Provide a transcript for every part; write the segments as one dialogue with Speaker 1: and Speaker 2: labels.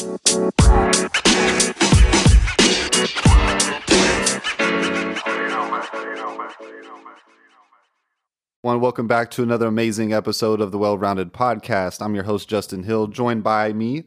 Speaker 1: One, welcome back to another amazing episode of the Well Rounded Podcast. I'm your host Justin Hill, joined by me,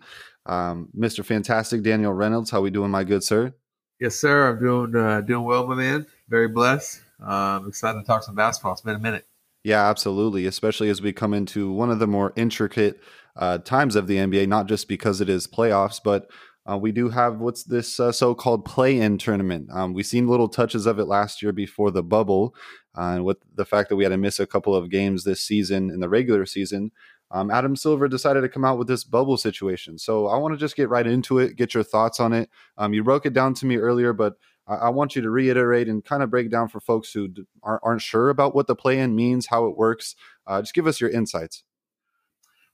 Speaker 1: um, Mr. Fantastic Daniel Reynolds. How we doing, my good sir?
Speaker 2: Yes, sir. I'm doing uh, doing well, my man. Very blessed. Uh, I'm excited to talk some basketball. It's been a minute.
Speaker 1: Yeah, absolutely. Especially as we come into one of the more intricate uh, times of the NBA, not just because it is playoffs, but uh, we do have what's this uh, so-called play-in tournament. Um, we've seen little touches of it last year before the bubble, uh, and with the fact that we had to miss a couple of games this season in the regular season, um, Adam Silver decided to come out with this bubble situation. So I want to just get right into it, get your thoughts on it. Um, you broke it down to me earlier, but I, I, want you to reiterate and kind of break down for folks who d- aren't, sure about what the play-in means, how it works. Uh, just give us your insights.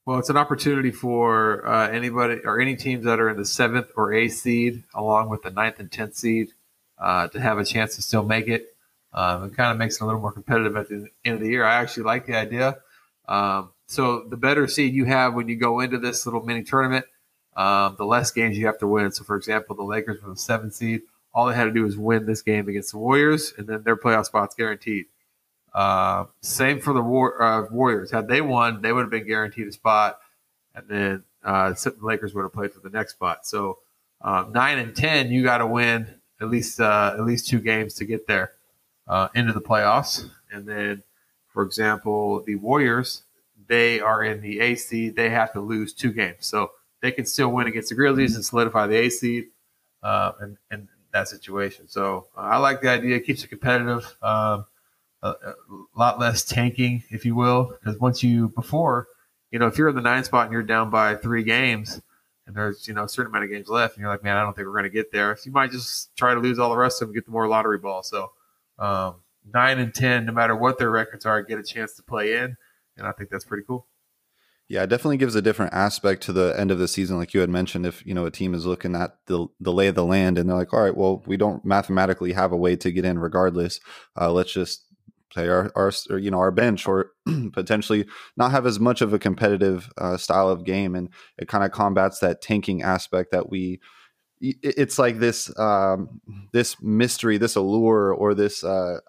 Speaker 2: Well, it's an opportunity for uh, anybody or any teams that are in the seventh or eighth seed, along with the ninth and tenth seed, uh, to have a chance to still make it. Um, it kind of makes it a little more competitive at the end of the year. I actually like the idea. Um, so the better seed you have when you go into this little mini tournament, um, the less games you have to win. So, for example, the Lakers were the seventh seed. All they had to do was win this game against the Warriors, and then their playoff spot's guaranteed. Uh, same for the War, uh, Warriors. Had they won, they would have been guaranteed a spot, and then uh, the Lakers would have played for the next spot. So um, nine and ten, you got to win at least uh, at least two games to get there uh, into the playoffs. And then, for example, the Warriors, they are in the A seed. They have to lose two games, so they can still win against the Grizzlies and solidify the A seed. Uh, and, and that situation. So uh, I like the idea. It keeps it competitive. Um, a, lot less tanking, if you will, because once you before, you know, if you're in the nine spot and you're down by three games, and there's you know a certain amount of games left, and you're like, man, I don't think we're going to get there. You might just try to lose all the rest of them, get the more lottery ball. So um, nine and ten, no matter what their records are, get a chance to play in, and I think that's pretty cool.
Speaker 1: Yeah, it definitely gives a different aspect to the end of the season, like you had mentioned. If you know a team is looking at the the lay of the land and they're like, "All right, well, we don't mathematically have a way to get in regardless. Uh, let's just play our, our or, you know our bench or potentially not have as much of a competitive uh, style of game. And it kind of combats that tanking aspect that we it's like this um, this mystery this allure or this uh,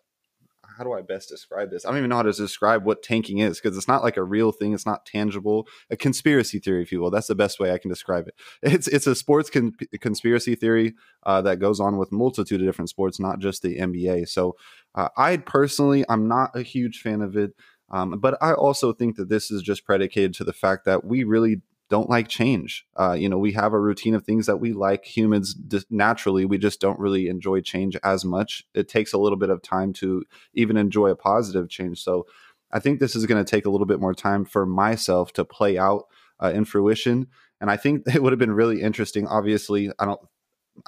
Speaker 1: how do I best describe this? I don't even know how to describe what tanking is because it's not like a real thing. It's not tangible. A conspiracy theory, if you will. That's the best way I can describe it. It's it's a sports con- conspiracy theory uh, that goes on with multitude of different sports, not just the NBA. So uh, I personally, I'm not a huge fan of it. Um, but I also think that this is just predicated to the fact that we really don't like change. Uh, you know, we have a routine of things that we like. Humans naturally, we just don't really enjoy change as much. It takes a little bit of time to even enjoy a positive change. So, I think this is going to take a little bit more time for myself to play out uh, in fruition. And I think it would have been really interesting. Obviously, I don't,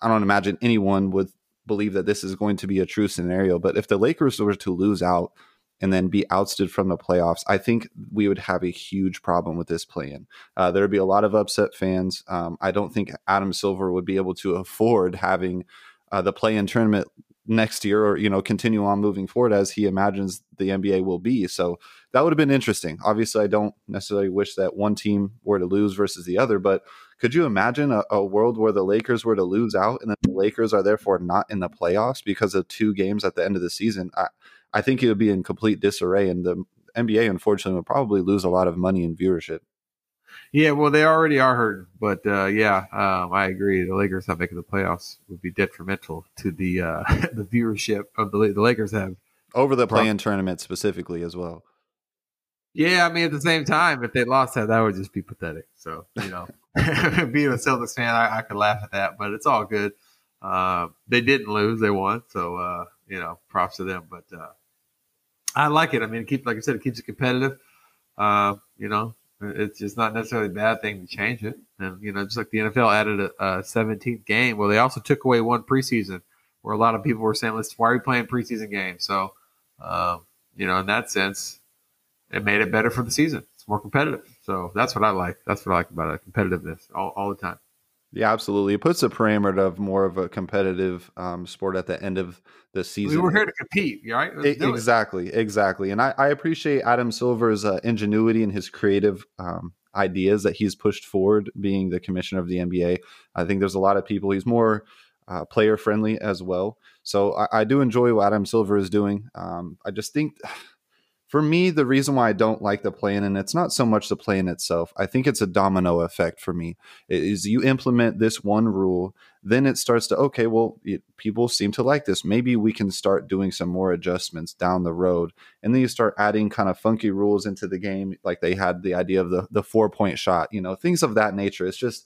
Speaker 1: I don't imagine anyone would believe that this is going to be a true scenario. But if the Lakers were to lose out and then be ousted from the playoffs, I think we would have a huge problem with this play-in. Uh, there would be a lot of upset fans. Um, I don't think Adam Silver would be able to afford having uh, the play-in tournament next year, or you know, continue on moving forward as he imagines the NBA will be. So that would have been interesting. Obviously, I don't necessarily wish that one team were to lose versus the other, but could you imagine a, a, world where the Lakers were to lose out and then the Lakers are therefore not in the playoffs because of two games at the end of the season? I, I think it would be in complete disarray, and the NBA, unfortunately, would probably lose a lot of money in viewership.
Speaker 2: Yeah, well, they already are hurting, but uh, yeah, um, I agree. The Lakers not making the playoffs would be detrimental to the uh, the viewership of the the Lakers have
Speaker 1: over the play-in tournament specifically as well.
Speaker 2: Yeah, I mean, at the same time, if they lost that, that would just be pathetic. So you know, being a Celtics fan, I, I, could laugh at that, but it's all good. Uh, they didn't lose; they won, so uh, you know, props to them. But uh, I like it. I mean, it like I said, it keeps it competitive. Uh, you know, it's just not necessarily a bad thing to change it. And you know, just like the NFL added a, a 17th game, well, they also took away one preseason, where a lot of people were saying, "Let's why are we playing preseason games?" So, um, you know, in that sense, it made it better for the season. It's more competitive. So that's what I like. That's what I like about it: competitiveness all, all the time.
Speaker 1: Yeah, absolutely. It puts a parameter of more of a competitive um, sport at the end of the season.
Speaker 2: We were here to compete, right?
Speaker 1: exactly, it. exactly. And I, I, appreciate Adam Silver's uh, ingenuity and his creative um, ideas that he's pushed forward, being the commissioner of the NBA. I think there's a lot of people. He's more uh, player friendly as well. So I, I, do enjoy what Adam Silver is doing. Um, I just think for me, the reason why I don't like the play in, and it's not so much the play in itself, I think it's a domino effect for me. Is you implement this one rule, then it starts to, okay, well, it, people seem to like this. Maybe we can start doing some more adjustments down the road. And then you start adding kind of funky rules into the game, like they had the idea of the, the four point shot, you know, things of that nature. It's just,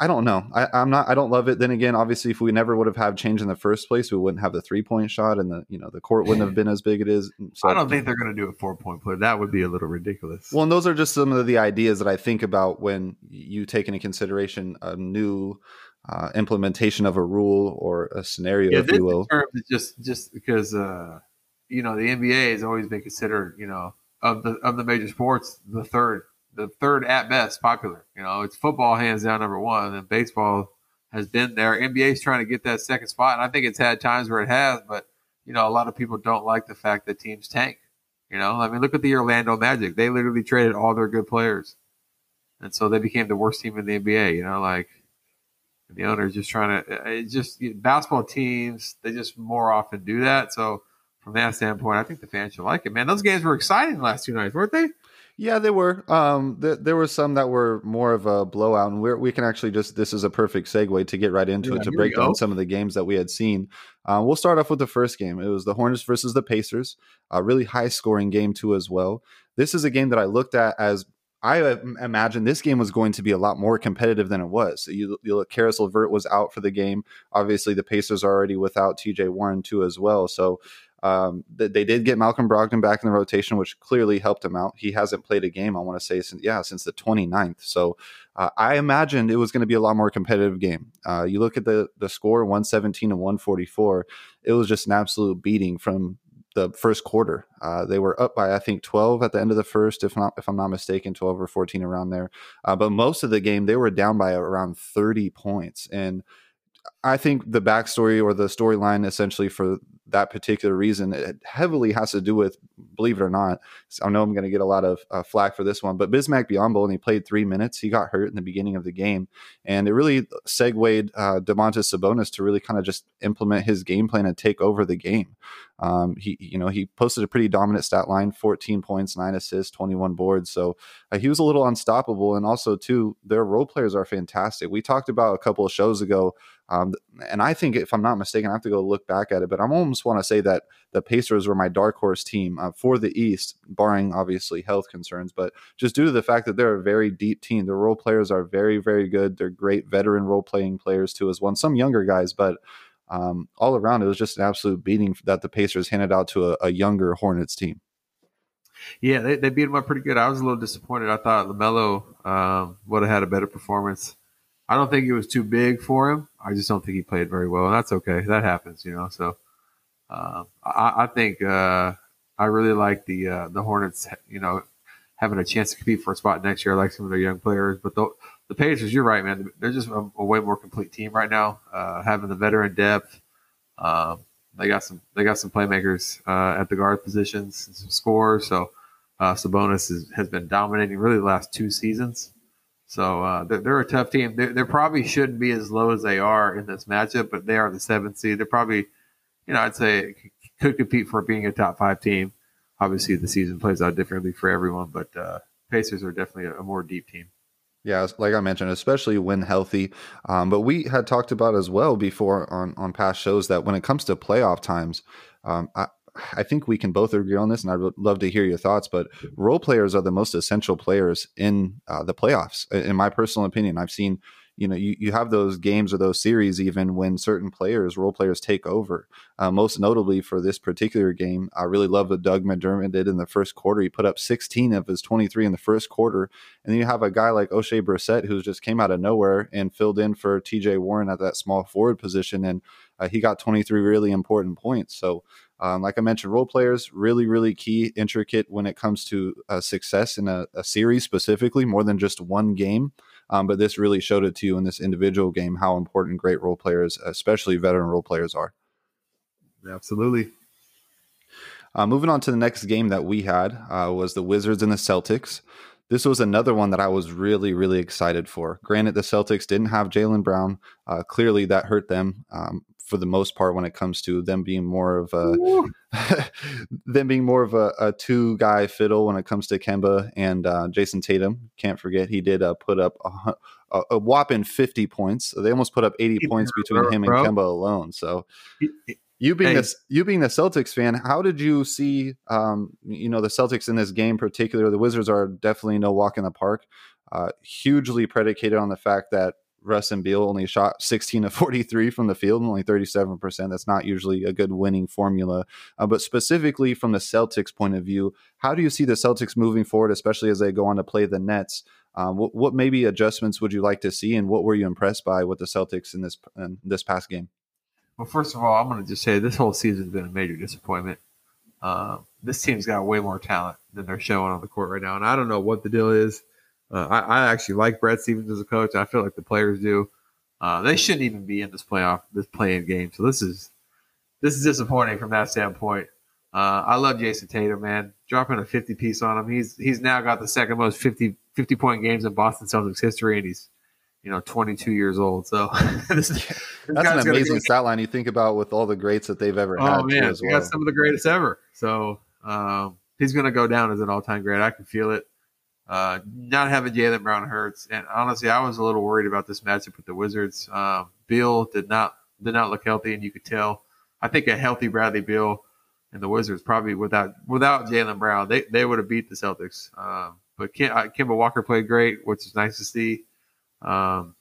Speaker 1: I don't know. I, am not. I don't love it. Then again, obviously, if we never would have had change in the first place, we wouldn't have the three point shot, and the you know the court wouldn't have been as big it is.
Speaker 2: So, I don't think they're going to do a four point play. That would be a little ridiculous.
Speaker 1: Well, and those are just some of the ideas that I think about when you take into consideration a new uh, implementation of a rule or a scenario, yeah, if you will.
Speaker 2: just just because uh, you know the NBA has always been considered, you know, of the of the major sports, the third the third at best popular. You know, it's football hands down number one, and baseball has been there. NBA's trying to get that second spot, and I think it's had times where it has, but you know, a lot of people don't like the fact that teams tank. You know, I mean, look at the Orlando Magic. They literally traded all their good players, and so they became the worst team in the NBA. You know, like the owner's just trying to. Uh, it just basketball teams they just more often do that. So from that standpoint, I think the fans should like it. Man, those games were exciting last two nights, weren't they?
Speaker 1: Yeah, they were. Um, th- there were some that were more of a blowout, and we we can actually just this is a perfect segue to get right into yeah, it to break down some of the games that we had seen. Uh, we'll start off with the first game. It was the Hornets versus the Pacers, a really high scoring game too as well. This is a game that I looked at as I imagine this game was going to be a lot more competitive than it was. You, you look, Caris LeVert was out for the game. Obviously, the Pacers are already without TJ Warren too as well. So um, they did get Malcolm Brogdon back in the rotation, which clearly helped him out. He hasn't played a game, I want to say, since yeah, since the 29th. So uh, I imagined it was going to be a lot more competitive game. Uh, you look at the the score, 117 and 144. It was just an absolute beating from the first quarter. Uh, they were up by I think 12 at the end of the first, if not if I'm not mistaken, 12 or 14 around there. Uh, but most of the game they were down by around 30 points and. I think the backstory or the storyline essentially for that particular reason. It heavily has to do with, believe it or not, I know I'm going to get a lot of uh, flack for this one, but Bismack Biyombo only played three minutes. He got hurt in the beginning of the game, and it really segued uh, Domantas Sabonis to really kind of just implement his game plan and take over the game. Um, he, you know, he posted a pretty dominant stat line: 14 points, nine assists, 21 boards. So uh, he was a little unstoppable. And also, too, their role players are fantastic. We talked about a couple of shows ago um, and I think, if I'm not mistaken, I have to go look back at it, but I almost want to say that the Pacers were my dark horse team uh, for the East, barring obviously health concerns, but just due to the fact that they're a very deep team. The role players are very, very good. They're great veteran role playing players too, as well. Some younger guys, but um, all around, it was just an absolute beating that the Pacers handed out to a, a younger Hornets team.
Speaker 2: Yeah, they, they beat him up pretty good. I was a little disappointed. I thought LaMelo um, would have had a better performance. I don't think it was too big for him. I just don't think he played very well, and that's okay. That happens, you know. So uh, I, I, think uh, I really like the uh, the Hornets, you know, having a chance to compete for a spot next year. Like some of their young players, but the, the Pacers, you're right, man. They're just a, a way more complete team right now. Uh, having the veteran depth, um, they got some they got some playmakers uh, at the guard positions, and some scores. So uh, Sabonis is, has been dominating really the last two seasons. So uh, they're, they're, a tough team. They, they, probably shouldn't be as low as they are in this matchup, but they are the seventh seed. They're probably, you know, I'd say could compete for being a top five team. Obviously, the season plays out differently for everyone, but uh, Pacers are definitely a, a, more deep team.
Speaker 1: Yeah, like I mentioned, especially when healthy. Um, but we had talked about as well before on on past shows that when it comes to playoff times, um, I, I think we can both agree on this, and I would love to hear your thoughts. But role players are the most essential players in uh, the playoffs, in my personal opinion. I've seen, you know, you, you have those games or those series even when certain players, role players, take over. Uh, most notably for this particular game, I really love what Doug McDermott did in the first quarter. He put up 16 of his 23 in the first quarter, and then you have a guy like Oshae Brissett who just came out of nowhere and filled in for T.J. Warren at that small forward position, and uh, he got 23 really important points. So um, like I mentioned, role players really, really key, intricate when it comes to uh, success in a, a, series specifically, more than just one game. Um, but this really showed it to you in this individual game how important great role players, especially veteran role players, are.
Speaker 2: Absolutely.
Speaker 1: Uh, moving on to the next game that we had uh, was the Wizards and the Celtics. this was another one that I was really, really excited for. Granted, the Celtics didn't have Jaylen Brown. Uh, clearly, that hurt them um, for the most part when it comes to them being more of a them being more of a, a, two guy fiddle when it comes to Kemba and uh, Jayson Tatum. Can't forget he did uh, put up a, a, a, whopping fifty points. They almost put up eighty points between him and Kemba alone. So. You being hey. you being a Celtics fan, how did you see um, you know the Celtics in this game? Particular, the Wizards are definitely no walk in the park. Uh, hugely predicated on the fact that Russ and Beal only shot 16 of 43 from the field, only 37%. That's not usually a good winning formula. Uh, but specifically from the Celtics point of view, how do you see the Celtics moving forward, especially as they go on to play the Nets? Um, what, what maybe adjustments would you like to see, and what were you impressed by with the Celtics in this in this past game?
Speaker 2: Well, first of all, I'm going to just say this whole season's been a major disappointment. Uh, this team's got way more talent than they're showing on the court right now, and I don't know what the deal is. Uh, I, I, actually like Brad Stevens as a coach. I feel like the players do. Uh, they shouldn't even be in this playoff, this playing game. So this is this is disappointing from that standpoint. Uh, I love Jayson Tatum, man. Dropping a 50 piece on him. He's he's now got the second most 50, 50 point games in Boston Celtics history, and he's you know, 22 years old. So
Speaker 1: this, this that's an amazing stat line you think about with all the greats that they've ever oh, had. Oh man, as well.
Speaker 2: got some of the greatest ever. So um, he's going to go down as an all-time great. I can feel it. Uh, not having Jaylen Brown hurts, and honestly, I was a little worried about this matchup with the Wizards. Um, Beal did not did not look healthy, and you could tell. I think a healthy Bradley Beal and the Wizards probably without without Jaylen Brown, they they would have beat the Celtics. Um, but Kim, uh, Kemba Walker played great, which is nice to see. Um,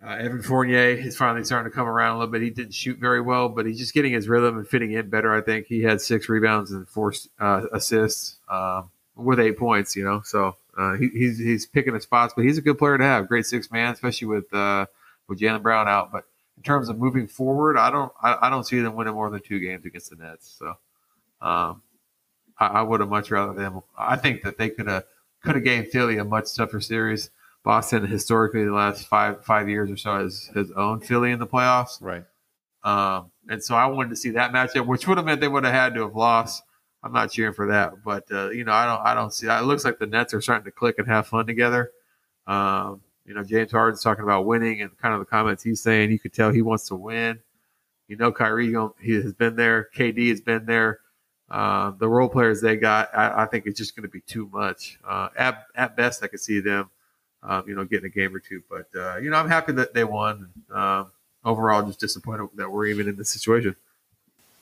Speaker 2: uh, Evan Fournier is finally starting to come around a little bit. He didn't shoot very well, but he's just getting his rhythm and fitting in better. I think he had six rebounds and four uh, assists um, with eight points. You know, so uh, he, he's he's picking his spots, but he's a good player to have. Great six man, especially with uh, with Jaylen Brown out. But in terms of moving forward, I don't I, I, don't see them winning more than two games against the Nets. So um, I, I would have much rather them. I think that they could have could have gave Philly a much tougher series. Boston historically the last five five years or so has has owned Philly in the playoffs.
Speaker 1: Right.
Speaker 2: Um, and so I wanted to see that matchup, which would have meant they would have had to have lost. I'm not cheering for that, but uh, you know, I don't I don't see. It looks like the Nets are starting to click and have fun together. Um, you know, James Harden's talking about winning and kind of the comments he's saying. You could tell he wants to win. You know, Kyrie he has been there. KD has been there. Uh, the role players they got, I, I think it's just going to be too much. Uh, at, at best, I could see them um, you know, getting a game or two. But uh, you know, I'm happy that they won. Um, overall, just disappointed that we're even in this situation.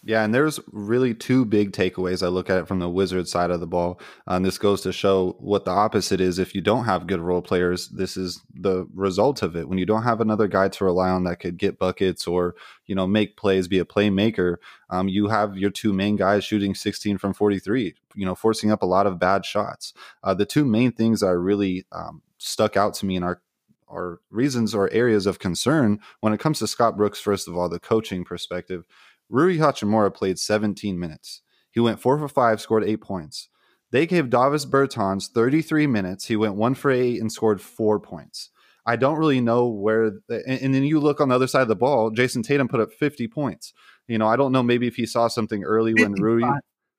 Speaker 1: Yeah, and there's really two big takeaways. I look at it from the wizard side of the ball. And this goes to show what the opposite is. If you don't have good role players, this is the result of it. When you don't have another guy to rely on that could get buckets or you know make plays, be a playmaker, um, you have your two main guys shooting 16 from 43. You know, forcing up a lot of bad shots. Uh, the two main things are really um, stuck out to me in our our reasons or areas of concern when it comes to Scott Brooks. First of all, the coaching perspective. Rui Hachimura played 17 minutes. He went four for five, scored eight points. They gave Davis Bertans 33 minutes. He went one for eight and scored four points. I don't really know where. The, and, and, then you look on the other side of the ball. Jayson Tatum put up 50 points. You know, I don't know. Maybe if he saw something early when Rui,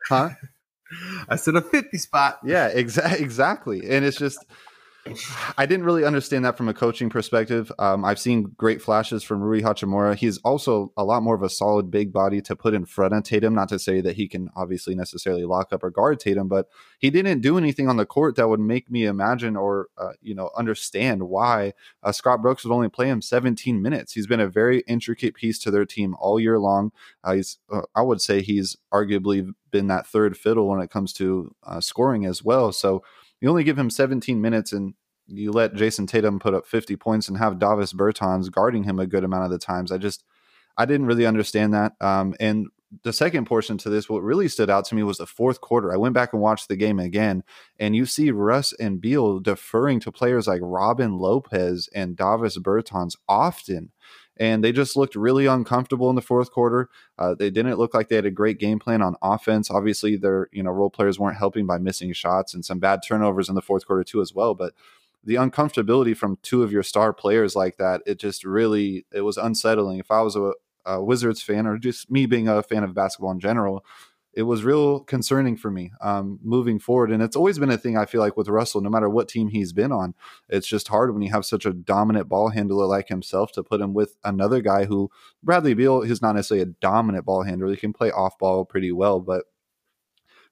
Speaker 1: huh?
Speaker 2: I said a 50 spot.
Speaker 1: Yeah, exa- exactly. And it's just I didn't really understand that from a coaching perspective. Um, I've seen great flashes from Rui Hachimura. He's also a lot more of a solid big body to put in front of Tatum. Not to say that he can obviously necessarily lock up or guard Tatum, but he didn't do anything on the court that would make me imagine or uh, you know understand why uh, Scott Brooks would only play him 17 minutes. He's been a very intricate piece to their team all year long. Uh, he's, uh, I would say, he's arguably been that third fiddle when it comes to uh, scoring as well. So you only give him 17 minutes and you let Jayson Tatum put up 50 points and have Davis Bertans guarding him a good amount of the times. I just I didn't really understand that. Um, and the second portion to this, what really stood out to me was the fourth quarter. I went back and watched the game again, and you see Russ and Beal deferring to players like Robin Lopez and Davis Bertans often and they just looked really uncomfortable in the fourth quarter. Uh, they didn't look like they had a great game plan on offense. Obviously, their you know role players weren't helping by missing shots and some bad turnovers in the fourth quarter too as well. But the uncomfortability from two of your star players like that, it just really it was unsettling. If I was a, a Wizards fan or just me being a fan of basketball in general, it was real concerning for me um, moving forward. And it's always been a thing I feel like with Russell, no matter what team he's been on, it's just hard when you have such a dominant ball handler like himself to put him with another guy who Bradley Beal is not necessarily a dominant ball handler. He can play off ball pretty well, but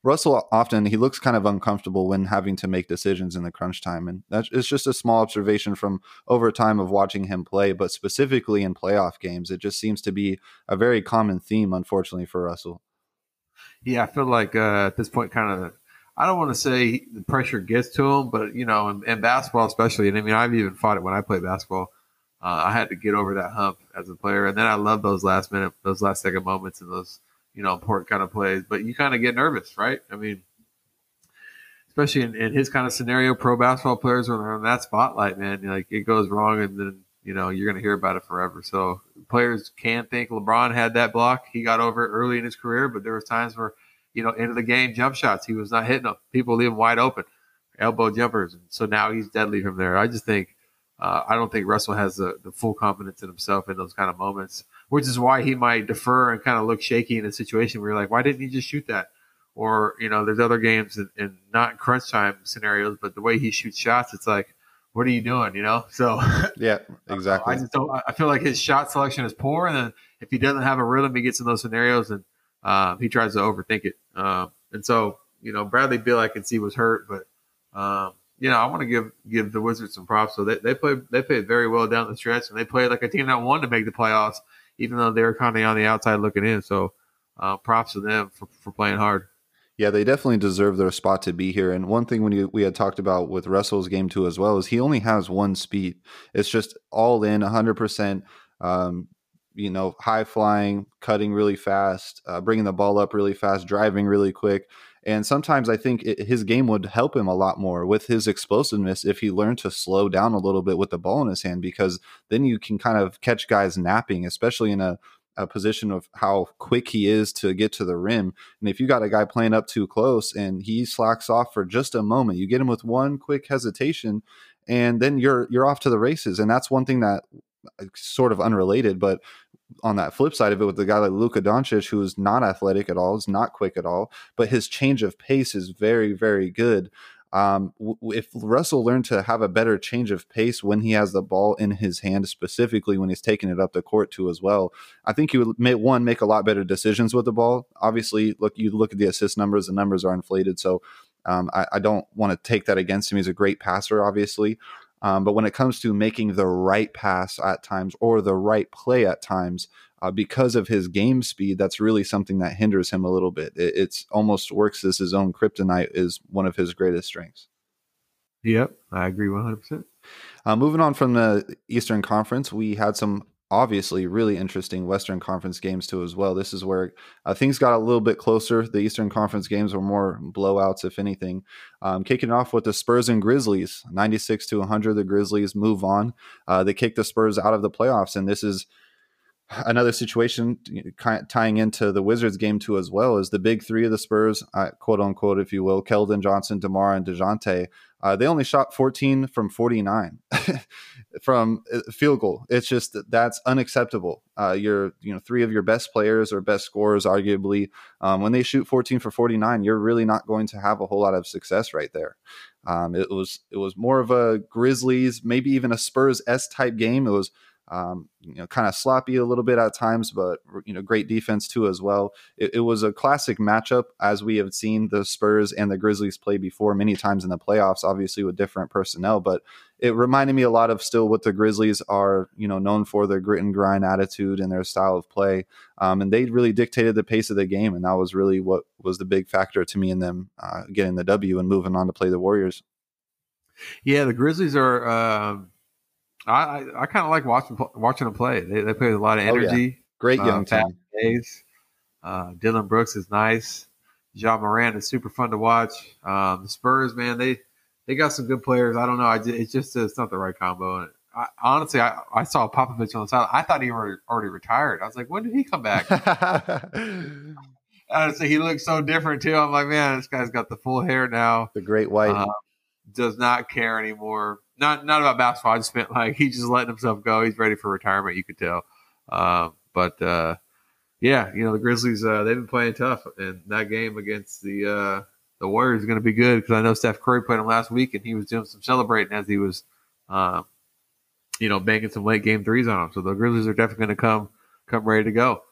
Speaker 1: Russell often he looks kind of uncomfortable when having to make decisions in the crunch time, and that's it's just a small observation from over time of watching him play. But specifically in playoff games, it just seems to be a very common theme, unfortunately, for Russell.
Speaker 2: Yeah, I feel like uh, at this point, kind of, I don't want to say the pressure gets to him, but you know, in, in, basketball especially, and I mean, I've even fought it when I played basketball. Uh, I had to get over that hump as a player, and then I love those last minute, those last second moments, and those you know, important kind of plays. But you kind of get nervous, right? I mean, especially in, in, his kind of scenario, pro basketball players when they're in that spotlight, man, like it goes wrong and then, you know, you're going to hear about it forever. So players can think LeBron had that block. He got over it early in his career, but there was times where, you know, end of the game jump shots, he was not hitting them. People leave him wide open, elbow jumpers. And so now he's deadly from there. I just think, uh, I don't think Russell has the, the full confidence in himself in those kind of moments which is why he might defer and kind of look shaky in a situation where you're like, why didn't he just shoot that? Or, you know, there's other games and, not crunch time scenarios, but the way he shoots shots, it's like, what are you doing? You know? So,
Speaker 1: yeah, exactly.
Speaker 2: I just don't, I feel like his shot selection is poor. And then if he doesn't have a rhythm, he gets in those scenarios and um, he tries to overthink it. Um, and so, you know, Bradley Beal, I can see was hurt, but, um, you know, I want to give give the Wizards some props. So they, they played they played very well down the stretch, and they played like a team that wanted to make the playoffs even though they were kind of on the outside looking in. So uh, props to them for, for playing hard.
Speaker 1: Yeah, they definitely deserve their spot to be here. And one thing when you, we had talked about with Russell's game too as well is he only has one speed. It's just all in, 100%. Um, you know, high flying, cutting really fast, uh, bringing the ball up really fast, driving really quick. And sometimes I think it, his game would help him a lot more with his explosiveness if he learned to slow down a little bit with the ball in his hand, because then you can kind of catch guys napping, especially in a, a position of how quick he is to get to the rim. And if you got a guy playing up too close and he slacks off for just a moment, you get him with one quick hesitation, and then you're you're off to the races. And that's one thing that uh, sort of unrelated, but on that flip side of it, with the guy like Luka Doncic, who's not athletic at all, is not quick at all, but his change of pace is very, very good. Um, if Russell learned to have a better change of pace when he has the ball in his hand, specifically when he's taking it up the court too, as well, I think he would make one make a lot better decisions with the ball. Obviously, look you look at the assist numbers; the numbers are inflated, so um, I, I, don't want to take that against him. He's a great passer, obviously, um, but when it comes to making the right pass at times or the right play at times, uh, because of his game speed, that's really something that hinders him a little bit. It, it's almost works as his own kryptonite is one of his greatest strengths.
Speaker 2: Yep, I agree 100%.
Speaker 1: Uh, moving on from the Eastern Conference, we had some obviously really interesting Western Conference games too as well. This is where uh, things got a little bit closer. The Eastern Conference games were more blowouts, if anything. Um, kicking off with the Spurs and Grizzlies, 96 to 100. The Grizzlies move on. Uh, they kick the Spurs out of the playoffs, and this is another situation tying into the Wizards game too as well is the big three of the Spurs, uh, quote unquote, if you will, Keldon Johnson, DeMar, and DeJounte. Uh, they only shot 14 from 49 from uh, field goal. It's just that's unacceptable. Uh, your you know three of your best players or best scorers, arguably, um, when they shoot 14 for 49, you're really not going to have a whole lot of success right there. Um, it was it was more of a Grizzlies, maybe even a Spurs S type game. It was um, you know, kind of sloppy a little bit at times, but you know, great defense too as well. It, it, was a classic matchup as we have seen the Spurs and the Grizzlies play before many times in the playoffs, obviously with different personnel. But it reminded me a lot of still what the Grizzlies are, you know, known for their grit and grind attitude and their style of play. Um, and they really dictated the pace of the game, and that was really what was the big factor to me in them uh, getting the W and moving on to play the Warriors.
Speaker 2: Yeah, the Grizzlies are. Um I I, I kind of like watching watching them play. They they play with a lot of energy. Oh, yeah.
Speaker 1: Great young uh.
Speaker 2: Days. Uh, Dillon Brooks is nice. Ja Morant is super fun to watch. Um, the Spurs, man, they they got some good players. I don't know. I just, it's just it's not the right combo. And I, honestly, I, I saw Popovich on the side. I thought he were already retired. I was like, when did he come back? honestly, he looks so different too. I'm like, man, this guy's got the full hair now.
Speaker 1: The great white. Uh,
Speaker 2: does not care anymore not not about basketball. I just meant like he's just letting himself go. He's ready for retirement. You could tell. Uh, but uh, yeah, you know the Grizzlies uh, they've been playing tough, and that game against the uh, the Warriors is going to be good because I know Steph Curry played them last week, and he was doing some celebrating as he was, uh, you know, banking some late game threes on him. So the Grizzlies are definitely going to come come ready to go.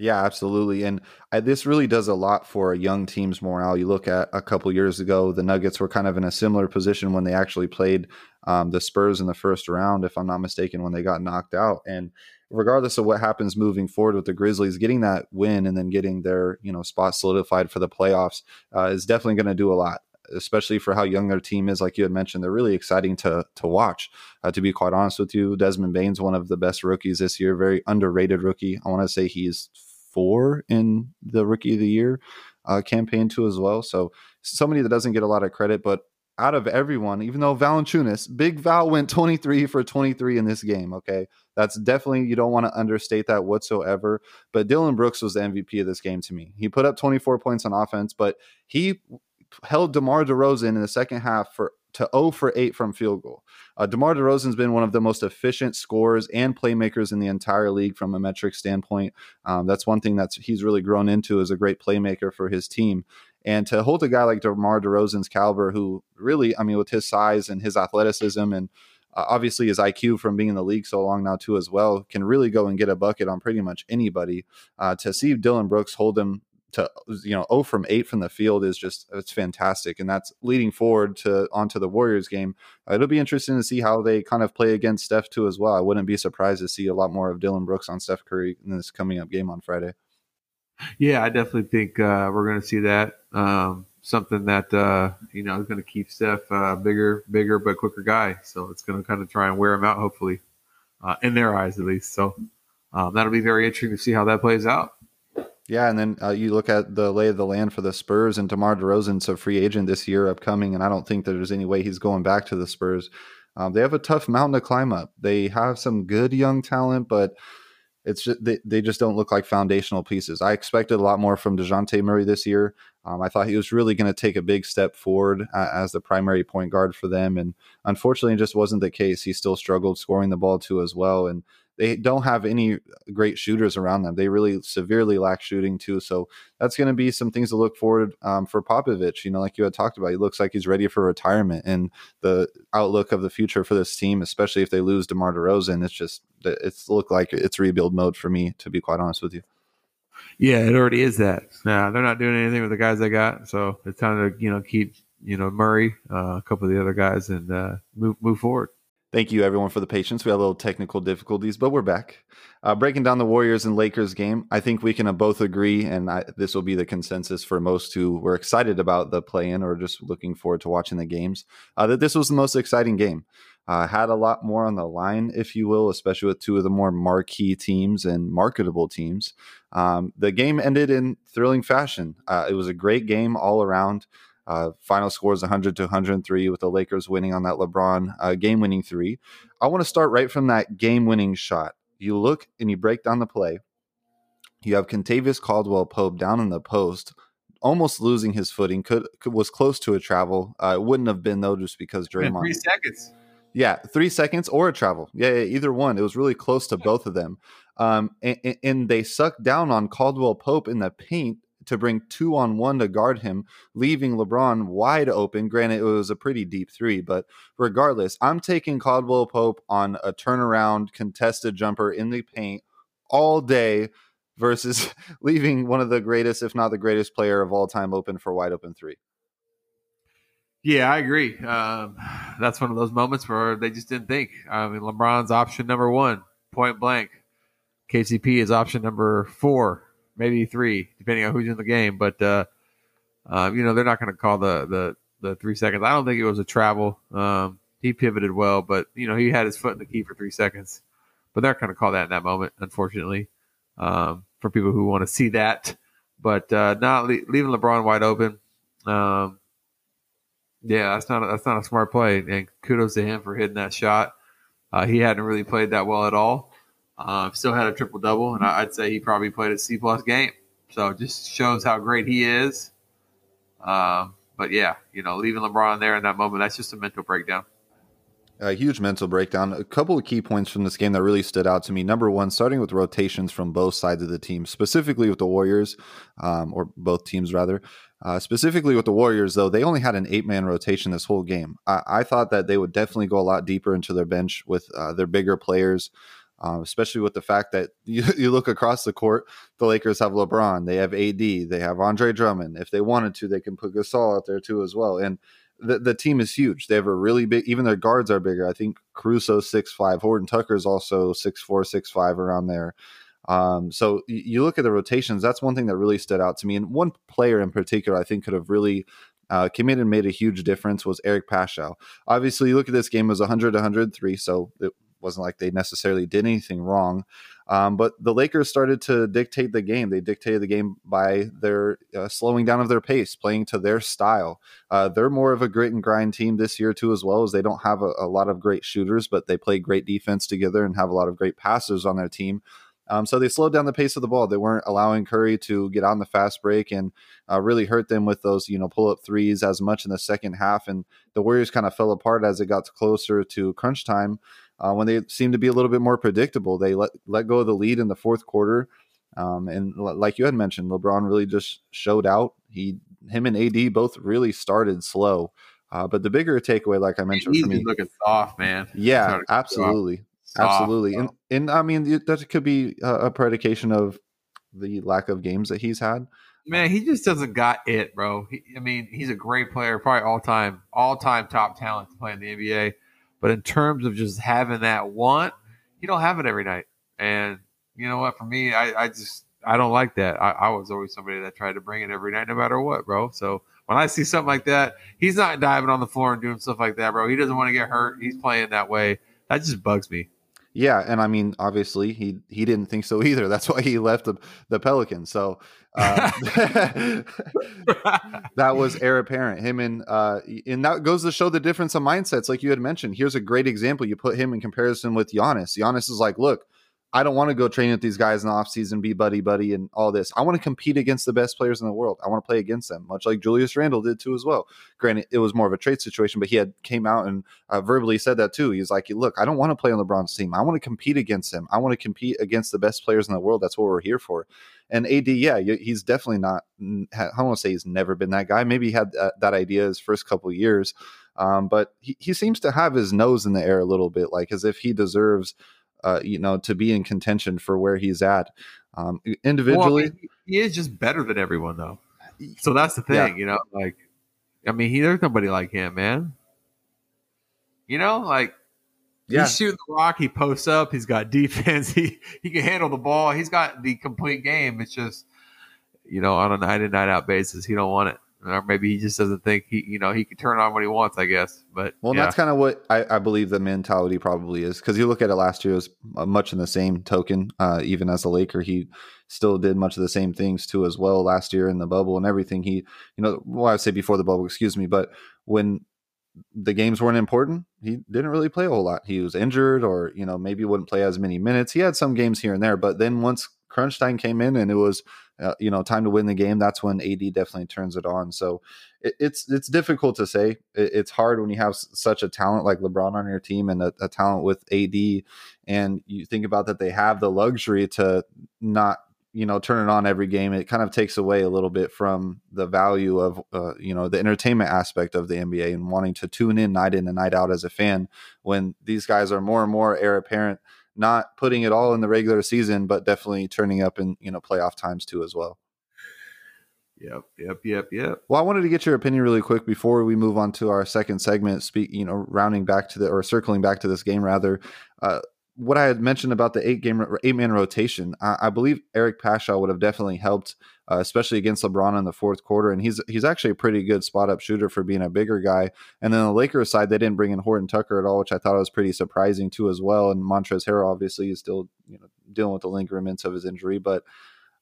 Speaker 1: Yeah, absolutely. And I, this really does a lot for a young team's morale. You look at a couple years ago, the Nuggets were kind of in a similar position when they actually played um, the Spurs in the first round, if I'm not mistaken, when they got knocked out. And regardless of what happens moving forward with the Grizzlies, getting that win and then getting their you know spot solidified for the playoffs uh, is definitely going to do a lot especially for how young their team is. Like you had mentioned, they're really exciting to to watch. Uh, to be quite honest with you, Desmond Bane's one of the best rookies this year. Very underrated rookie. I want to say he's four in the Rookie of the Year uh, campaign too as well. So somebody that doesn't get a lot of credit, but out of everyone, even though Valanciunas, Big Val went 23 for 23 in this game. Okay. That's definitely, you don't want to understate that whatsoever. But Dillon Brooks was the MVP of this game to me. He put up 24 points on offense, but he held DeMar DeRozan in the second half for to 0 for 8 from field goal. Uh, DeMar DeRozan's been one of the most efficient scorers and playmakers in the entire league from a metric standpoint. Um, that's one thing that's he's really grown into as a great playmaker for his team. And to hold a guy like DeMar DeRozan's caliber, who really, I mean, with his size and his athleticism and uh, obviously his IQ from being in the league so long now too as well, can really go and get a bucket on pretty much anybody. Uh, to see Dillon Brooks hold him to you know 0 from 8 from the field is just it's fantastic and that's leading forward to onto the Warriors game. Uh, it'll be interesting to see how they kind of play against Steph too as well. I wouldn't be surprised to see a lot more of dillon Brooks on Steph Curry in this coming up game on Friday.
Speaker 2: Yeah, I definitely think uh, we're going to see that. Um, something that uh, you know is going to keep Steph uh, bigger, bigger but quicker guy. So it's going to kind of try and wear him out, hopefully, uh, in their eyes at least. So um, that'll be very interesting to see how that plays out.
Speaker 1: Yeah, and then uh, you look at the lay of the land for the Spurs, and DeMar DeRozan's a free agent this year upcoming, and I don't think that there's any way he's going back to the Spurs. Um, they have a tough mountain to climb up. They have some good young talent, but it's just, they, they just don't look like foundational pieces. I expected a lot more from Dejounte Murray this year. Um, I thought he was really going to take a big step forward uh, as the primary point guard for them, and unfortunately, it just wasn't the case. He still struggled scoring the ball too as well, and they don't have any great shooters around them. They really severely lack shooting too. So that's going to be some things to look forward um, for Popovich. You know, like you had talked about, he looks like he's ready for retirement, and the outlook of the future for this team, especially if they lose DeMar DeRozan, it's just it's looked like it's rebuild mode for me. To be quite honest with you.
Speaker 2: Yeah, it already is that. Nah, they're not doing anything with the guys they got, so it's time to you know keep you know Murray, uh, a couple of the other guys, and uh, move move forward.
Speaker 1: Thank you, everyone, for the patience. We had a little technical difficulties, but we're back. Uh, breaking down the Warriors and Lakers game, I think we can uh, both agree, and I, this will be the consensus for most who were excited about the play in or just looking forward to watching the games, uh, that this was the most exciting game. Uh, had a lot more on the line, if you will, especially with two of the more marquee teams and marketable teams. Um, the game ended in thrilling fashion. Uh, it was a great game all around. Uh, final score is 100 to 103 with the Lakers winning on that LeBron uh, game winning three. I want to start right from that game winning shot. You look and you break down the play. You have Kentavious Caldwell Pope down in the post, almost losing his footing. Could, could was close to a travel. Uh, it wouldn't have been though, just because Draymond.
Speaker 2: three seconds.
Speaker 1: Yeah, three seconds or a travel. Yeah, yeah, either one. It was really close to both of them. Um, and, and they sucked down on Caldwell Pope in the paint to bring two on one to guard him, leaving LeBron wide open. Granted, it was a pretty deep three, but regardless, I'm taking Caldwell Pope on a turnaround contested jumper in the paint all day versus leaving one of the greatest, if not the greatest player of all time open for wide open three.
Speaker 2: Yeah, I agree. Um, that's one of those moments where they just didn't think. I mean, LeBron's option number one, point blank. KCP is option number four, maybe three, depending on who's in the game. But uh, uh, you know, they're not going to call the the the three seconds. I don't think it was a travel. Um, he pivoted well, but you know, he had his foot in the key for three seconds. But they're going to call that in that moment, unfortunately, um, for people who want to see that. But uh, not le- leaving LeBron wide open. Um, yeah, that's not a, that's not a smart play, and kudos to him for hitting that shot. Uh, he hadn't really played that well at all. Uh, still had a triple double, and I'd say he probably played a C plus game. So it just shows how great he is. Um, but yeah, you know, leaving LeBron there in that moment, that's just a mental breakdown.
Speaker 1: A huge mental breakdown. A couple of key points from this game that really stood out to me. Number one, starting with rotations from both sides of the team, specifically with the Warriors, um, or both teams rather. Uh, specifically with the Warriors, though, they only had an eight man rotation this whole game. I-, I, thought that they would definitely go a lot deeper into their bench with uh, their bigger players, um, especially with the fact that you, you look across the court, the Lakers have LeBron, they have AD, they have Andre Drummond. If they wanted to, they can put Gasol out there too as well. And the, the team is huge. They have a really big, even their guards are bigger. I think Caruso six five, Horton Tucker is also six four, six five around there. Um, so you look at the rotations. That's one thing that really stood out to me. And one player in particular, I think, could have really uh, came in and made a huge difference was Eric Paschall. Obviously, you look at this game it was 100 103, so it wasn't like they necessarily did anything wrong. Um, but the Lakers started to dictate the game. They dictated the game by their uh, slowing down of their pace, playing to their style. Uh, they're more of a grit and grind team this year too, as well as they don't have a, a, lot of great shooters, but they play great defense together and have a lot of great passers on their team. Um, so they slowed down the pace of the ball. They weren't allowing Curry to get on the fast break and uh, really hurt them with those, you know, pull up threes as much in the second half. And the Warriors kind of fell apart as it got closer to crunch time uh, when they seemed to be a little bit more predictable. They let let go of the lead in the fourth quarter, um, and like you had mentioned, LeBron really just showed out. He, him, and AD both really started slow. Uh, but the bigger takeaway, like I mentioned,
Speaker 2: he's
Speaker 1: me,
Speaker 2: looking soft, man.
Speaker 1: Yeah, absolutely, soft. absolutely, and and I mean that could be a predication of the lack of games that he's had.
Speaker 2: Man, he just doesn't got it, bro. He, I mean, he's a great player, probably all time, all time top talent to play in the NBA. But in terms of just having that want, you don't have it every night. And you know what? For me, I, I just I don't like that. I, I, was always somebody that tried to bring it every night, no matter what, bro. So when I see something like that, he's not diving on the floor and doing stuff like that, bro. He doesn't want to get hurt. He's playing that way. That just bugs me.
Speaker 1: Yeah, and I mean, obviously, he he didn't think so either. That's why he left the, the Pelicans. So uh, that was heir apparent. Him and uh, and that goes to show the difference of mindsets, like you had mentioned. Here's a great example. You put him in comparison with Giannis. Giannis is like, look, I don't want to go train with these guys in the offseason, be buddy buddy, and all this. I want to compete against the best players in the world. I want to play against them, much like Julius Randle did too as well. Granted, it was more of a trade situation, but he had came out and uh, verbally said that too. He's like, "Look, I don't want to play on LeBron's team. I want to compete against him. I want to compete against the best players in the world. That's what we're here for." And AD, yeah, he's definitely not. I don't want to say he's never been that guy. Maybe he had that, that idea his first couple years, um, but he, he seems to have his nose in the air a little bit, like as if he deserves uh, you know, to be in contention for where he's at. Um, individually, well,
Speaker 2: he is just better than everyone, though. So that's the thing, yeah. you know. Like, I mean, he there's nobody like him, man. You know, like yeah. he's shooting the rock, he posts up, he's got defense, he he can handle the ball, he's got the complete game. It's just, you know, on a night in night out basis, he don't want it or maybe he just doesn't think he, you know, he can turn on what he wants. I guess, but
Speaker 1: well, yeah. that's kind of what I, I, believe the mentality probably is because you look at it last year as much in the same token. Uh, even as a Laker, he still did much of the same things too as well last year in the bubble and everything. He, you know, well, I would say before the bubble, excuse me, but when the games weren't important, he didn't really play a whole lot. He was injured, or you know, maybe wouldn't play as many minutes. He had some games here and there, but then once crunch time came in and it was uh, you know time to win the game that's when ad definitely turns it on. So it, it's it's difficult to say. It, it's hard when you have s- such a talent like lebron on your team and a, a, talent with ad and you think about that they have the luxury to not you know turn it on every game. It kind of takes away a little bit from the value of uh, you know the entertainment aspect of the nba and wanting to tune in night in and night out as a fan when these guys are more and more heir apparent not putting it all in the regular season, but definitely turning up in you know playoff times too as well.
Speaker 2: Yep, yep, yep, yep.
Speaker 1: Well, I wanted to get your opinion really quick before we move on to our second segment. Speak, you know, rounding back to the or circling back to this game rather. Uh, what I had mentioned about the eight game eight man rotation, I, I believe Eric Paschall would have definitely helped, uh, especially against LeBron in the fourth quarter. And he's he's actually a pretty good spot up shooter for being a bigger guy. And then the Lakers side, they didn't bring in Horton Tucker at all, which I thought was pretty surprising too as well. And Montrezl Harrell obviously is still you know dealing with the lingerments of his injury, but.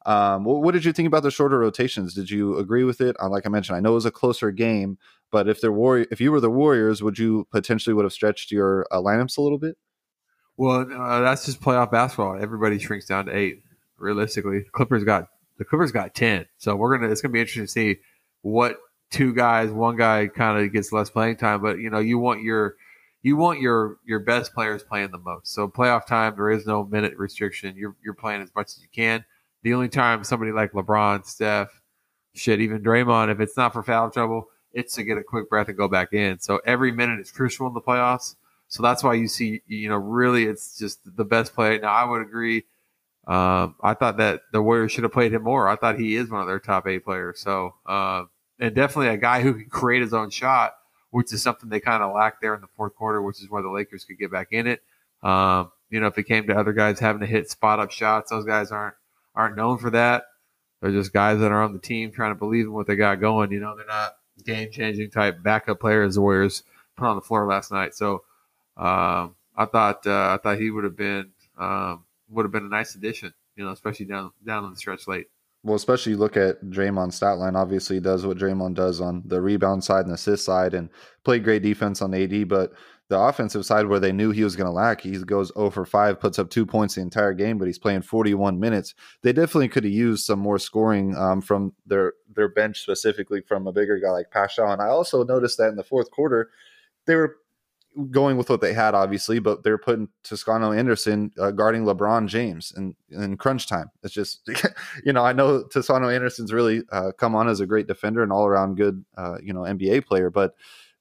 Speaker 1: Um, what, what, did you think about the shorter rotations? Did you agree with it? Uh, like I mentioned, I know it was a closer game, but if there were, if you were the Warriors, would you potentially would have stretched your uh, lineups a little bit?
Speaker 2: Well, uh, that's just playoff basketball. Everybody shrinks down to eight. Realistically, Clippers got the Clippers got ten. So we're gonna. It's gonna be interesting to see what two guys, one guy kind of gets less playing time. But you know, you want your you want your your best players playing the most. So playoff time, there is no minute restriction. You're you're playing as much as you can. The only time somebody like LeBron, Steph, shit, even Draymond, if it's not for foul trouble, it's to get a quick breath and go back in. So every minute is crucial in the playoffs. So that's why you see, you know, really it's just the best play. Now I would agree. Um, I thought that the Warriors should have played him more. I thought he is one of their top eight players. So, uh, and definitely a guy who can create his own shot which is something they kind of lacked there in the fourth quarter, which is why the Lakers could get back in it. Um, you know, if it came to other guys having to hit spot up shots, those guys aren't aren't known for that. They're just guys that are on the team trying to believe in what they got going. You know, they're not game changing type backup players the Warriors put on the floor last night. So um, I thought uh, I thought he would have been um, would have been a nice addition. You know, especially down down on the stretch late
Speaker 1: well, especially you look at Draymond's stat line. Obviously, does what Draymond does on the rebound side and assist side, and played great defense on AD. But the offensive side, where they knew he was going to lack, he goes 0 for 5, puts up two points the entire game, but he's playing 41 minutes. They definitely could have used some more scoring um, from their their bench, specifically from a bigger guy like Paschall. And I also noticed that in the fourth quarter, they were going with what they had, obviously, but they're putting Toscano Anderson uh, guarding LeBron James in, in crunch time. It's just, you know, I know Toscano Anderson's really uh, come on as a great defender and all around good, uh, you know, NBA player, but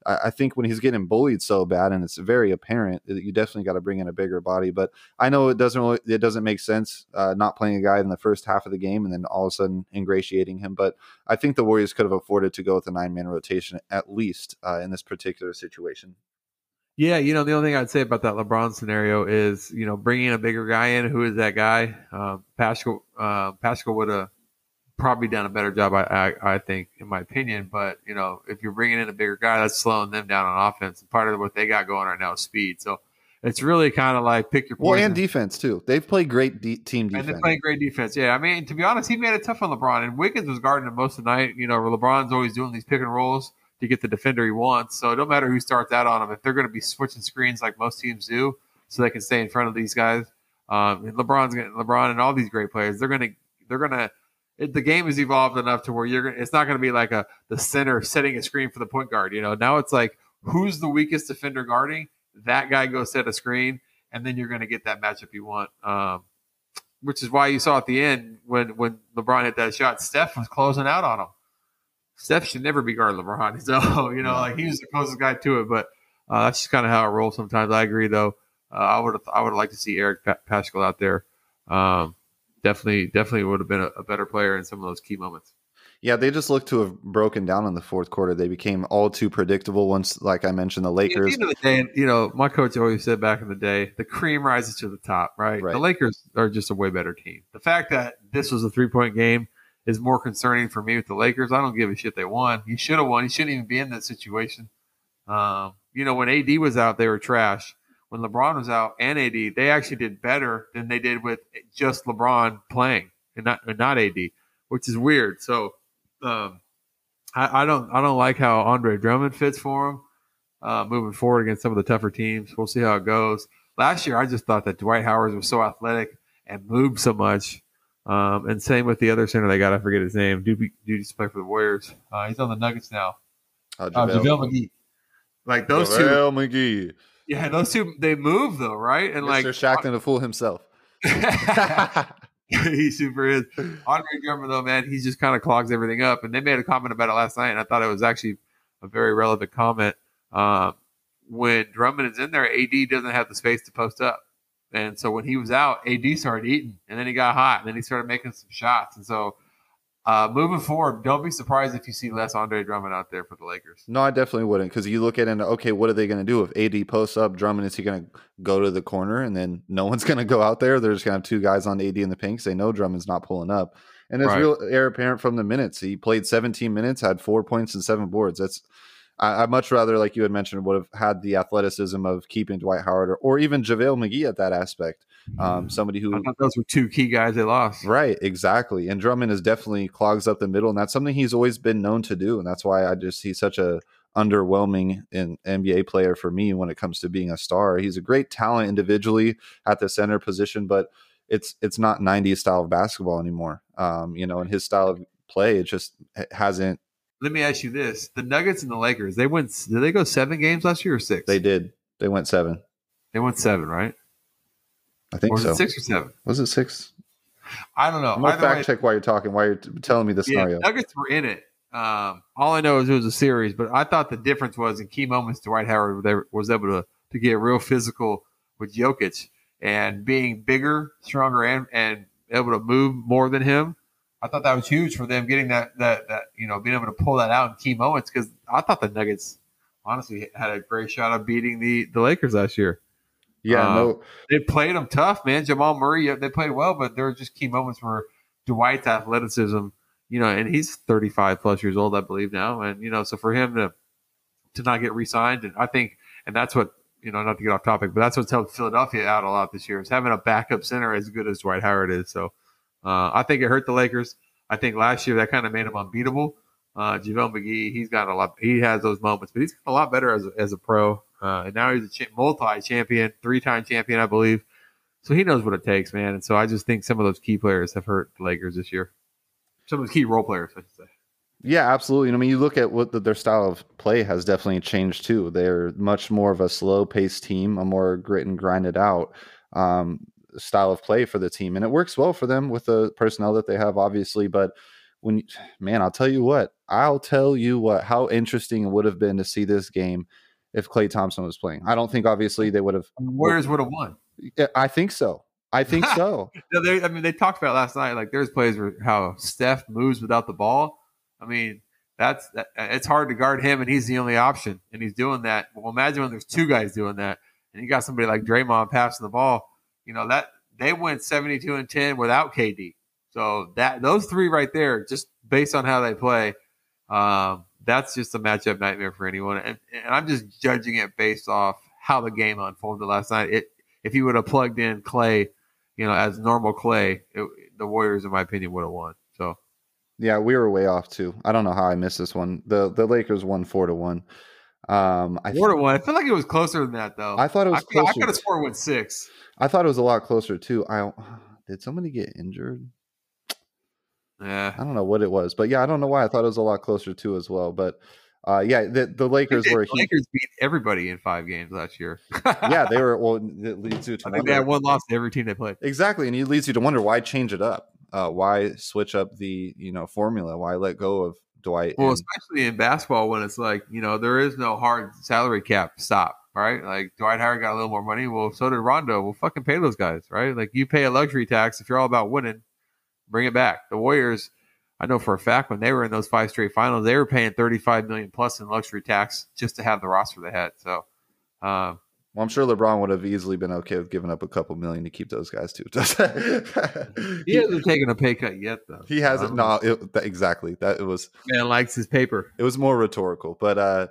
Speaker 1: I, I, think when he's getting bullied so bad and it's very apparent, you definitely got to bring in a bigger body. But I know it doesn't really, it doesn't make sense uh, not playing a guy in the first half of the game and then all of a sudden ingratiating him. But I think the Warriors could have afforded to go with a nine man rotation at least uh, in this particular situation.
Speaker 2: Yeah, you know, the only thing I'd say about that LeBron scenario is, you know, bringing a bigger guy in. Who is that guy? Uh, Paschall, uh, Paschall would have probably done a better job, I, I, I, think, in my opinion. But, you know, if you're bringing in a bigger guy, that's slowing them down on offense. And part of what they got going right now is speed. So it's really kind of like pick your
Speaker 1: poison. Well, and defense, too. They've played great de- team defense.
Speaker 2: And they played great defense. Yeah. I mean, to be honest, he made it tough on LeBron. And Wiggins was guarding him most of the night. You know, LeBron's always doing these pick and rolls to get the defender he wants. So it don't matter who starts out on him. If they're going to be switching screens like most teams do, so they can stay in front of these guys. Um, and LeBron's getting LeBron and all these great players. They're going to they're going to. the game has evolved enough to where you're. Gonna, it's not going to be like a the center setting a screen for the point guard. You know, now it's like who's the weakest defender guarding that guy goes set a screen, and then you're going to get that matchup you want. Um, which is why you saw at the end when when LeBron hit that shot, Steph was closing out on him. Steph should never be guard LeBron. So you know, like he was the closest guy to it, but uh, that's just kind of how it rolls sometimes. I agree, though. Uh, I would I would like to see Eric pa- Paschall out there. Um, definitely, definitely would have been a, a, better player in some of those key moments.
Speaker 1: Yeah, they just looked to have broken down in the fourth quarter. They became all too predictable once, like I mentioned, the Lakers.
Speaker 2: At the end of the day, you know, my coach always said back in the day, the cream rises to the top, right? right. The Lakers are just a way better team. The fact that this was a three point game is more concerning for me with the Lakers. I don't give a shit they won. He should have won. He shouldn't even be in that situation. Um, you know, when AD was out, they were trash. When LeBron was out and AD, they actually did better than they did with just LeBron playing and not and not AD, which is weird. So um, I, I, don't I don't like how Andre Drummond fits for him uh, moving forward against some of the tougher teams. We'll see how it goes. Last year, I just thought that Dwight Howard was so athletic and moved so much um, and same with the other center they got. I forget his name. Dude, dude used to play for the Warriors. Uh, he's on the Nuggets now. Uh, JaVale, uh, JaVale McGee. Like those JaVale two.
Speaker 1: McGee.
Speaker 2: Yeah, those two they move though, right? And Mr. like
Speaker 1: Shaqtin' to fool himself.
Speaker 2: he super is. Andre Drummond though, man, he just kind of clogs everything up. And they made a comment about it last night, and I thought it was actually a very relevant comment. Uh, when Drummond is in there, AD doesn't have the space to post up. And so when he was out, AD started eating, and then he got hot, and then he started making some shots. And so uh, moving forward, don't be surprised if you see less Andre Drummond out there for the Lakers.
Speaker 1: No, I definitely wouldn't because you look at it okay, what are they going to do if AD posts up? Drummond is he going to go to the corner and then no one's going to go out there? They're just going to have two guys on AD in the pinks. They know Drummond's not pulling up, and it's right. real air apparent from the minutes. He played 17 minutes, had four points and seven boards. That's I, would much rather, like you had mentioned, would have had the athleticism of keeping Dwight Howard or, or even JaVale McGee at that aspect. Um, somebody who
Speaker 2: those were two key guys they lost.
Speaker 1: Right, exactly. And Drummond is definitely clogs up the middle, and that's something he's always been known to do. And that's why I just he's such a underwhelming in NBA player for me when it comes to being a star. He's a great talent individually at the center position, but it's it's not 90s style of basketball anymore. Um, you know, and his style of play it just hasn't
Speaker 2: let me ask you this: the Nuggets and the Lakers, they went. Did they go seven games last year or six?
Speaker 1: They did. They went seven.
Speaker 2: They went seven, right?
Speaker 1: I think
Speaker 2: or was
Speaker 1: so.
Speaker 2: it six or seven?
Speaker 1: Was it six?
Speaker 2: I don't know.
Speaker 1: I'm gonna
Speaker 2: Either way,
Speaker 1: fact check while you're talking. While you're telling me the
Speaker 2: yeah,
Speaker 1: scenario.
Speaker 2: Nuggets were in it. Um, all I know is it was a series, but I thought the difference was in key moments. Dwight Howard was able to to get real physical with Jokic and being bigger, stronger, and and able to move more than him. I thought that was huge for them getting that that that you know being able to pull that out in key moments because I thought the Nuggets honestly had a great shot of beating the the Lakers last year.
Speaker 1: yeah,
Speaker 2: uh,
Speaker 1: no.
Speaker 2: They played them tough, man. Jamal Murray, they played well, but there were just key moments where Dwight's athleticism, you know, and he's 35 plus years old, I believe now, and you know, so for him to to not get re-signed, and I think, and that's what you know, not to get off topic, but that's what's helped Philadelphia out a lot this year is having a backup center as good as Dwight Howard is. So uh, I think it hurt the Lakers. I think last year that kind of made him unbeatable. Uh, JaVale McGee, he's got a lot. He has those moments, but he's got a lot better as a, as a pro. Uh, and now he's a cha- multi-champion, three-time champion, I believe. So he knows what it takes, man. And so I just think some of those key players have hurt the Lakers this year. Some of the key role players, I should say.
Speaker 1: Yeah, absolutely. I mean, you look at what the, their style of play has definitely changed too. They're much more of a slow paced team, a more grit and grinded out um, style of play for the team, and it works well for them with the personnel that they have, obviously. But when, man, I'll tell you what, I'll tell you what, how interesting it would have been to see this game if Klay Thompson was playing. I don't think obviously they would have.
Speaker 2: Warriors would have won.
Speaker 1: I think so. I think so.
Speaker 2: No, they, I mean, they talked about last night. Like, there's plays where how Steph moves without the ball. I mean, that's that, uh, it's hard to guard him, and he's the only option, and he's doing that. Well, imagine when there's two guys doing that, and you got somebody like Draymond passing the ball. You know that they went 72 and 10 without KD. So that those three right there, just based on how they play, um, that's just a matchup nightmare for anyone. And, and I'm just judging it based off how the game unfolded last night. It if you would have plugged in Klay, you know, as normal Klay, it, the Warriors, in my opinion, would have won. So
Speaker 1: Yeah, we were way off too. I don't know how I missed this one. The the Lakers won four to one. Um, I
Speaker 2: to one. I feel like it was closer than that, though.
Speaker 1: I thought it was
Speaker 2: I
Speaker 1: closer.
Speaker 2: could have scored with six.
Speaker 1: I thought it was a lot closer too. I did somebody get injured?
Speaker 2: Yeah,
Speaker 1: I don't know what it was, but yeah, I don't know why I thought it was a lot closer too as well. But uh, yeah, the the Lakers
Speaker 2: the
Speaker 1: were huge,
Speaker 2: Lakers beat everybody in five games last year.
Speaker 1: yeah they were well. It leads you to
Speaker 2: I think they had one loss to every team they played.
Speaker 1: exactly, and it leads you to wonder why change it up, uh, why switch up the you know formula, why let go of Dwight.
Speaker 2: Well,
Speaker 1: and-
Speaker 2: especially in basketball when it's like, you know, there is no hard salary cap stop, right? Like Dwight Howard got a little more money. Well, so did Rondo. We'll fucking pay those guys, right? Like you pay a luxury tax if you're all about winning, bring it back. The Warriors, I know for a fact when they were in those five straight finals, they were paying 35 million plus in luxury tax just to have the roster they had. So, um,
Speaker 1: well, I'm sure LeBron would have easily been okay with giving up a couple million to keep those guys too.
Speaker 2: he hasn't taken a pay cut yet, though.
Speaker 1: He hasn't. No, it, that, exactly. That it was.
Speaker 2: Man likes his paper.
Speaker 1: It was more rhetorical, but uh,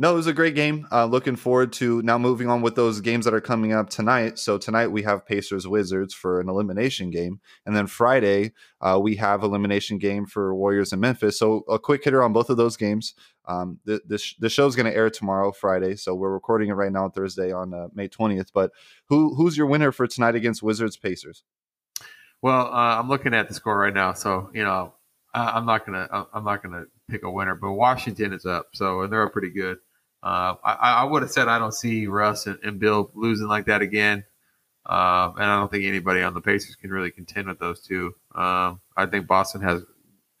Speaker 1: no, it was a great game. Uh, looking forward to now moving on with those games that are coming up tonight. So tonight we have Pacers Wizards for an elimination game, and then Friday uh, we have elimination game for Warriors and Memphis. So a quick hitter on both of those games. Um, the this the show's going to air tomorrow, Friday. So we're recording it right now on Thursday on uh, May twentieth. But who who's your winner for tonight against Wizards Pacers?
Speaker 2: Well, uh, I'm looking at the score right now, so you know I'm not gonna I'm not gonna pick a winner, but Washington is up, so and they're pretty good. Uh, I, I would have said I don't see Russ and, and Beal losing like that again, um, and I don't think anybody on the Pacers can really contend with those two. Um, I think Boston has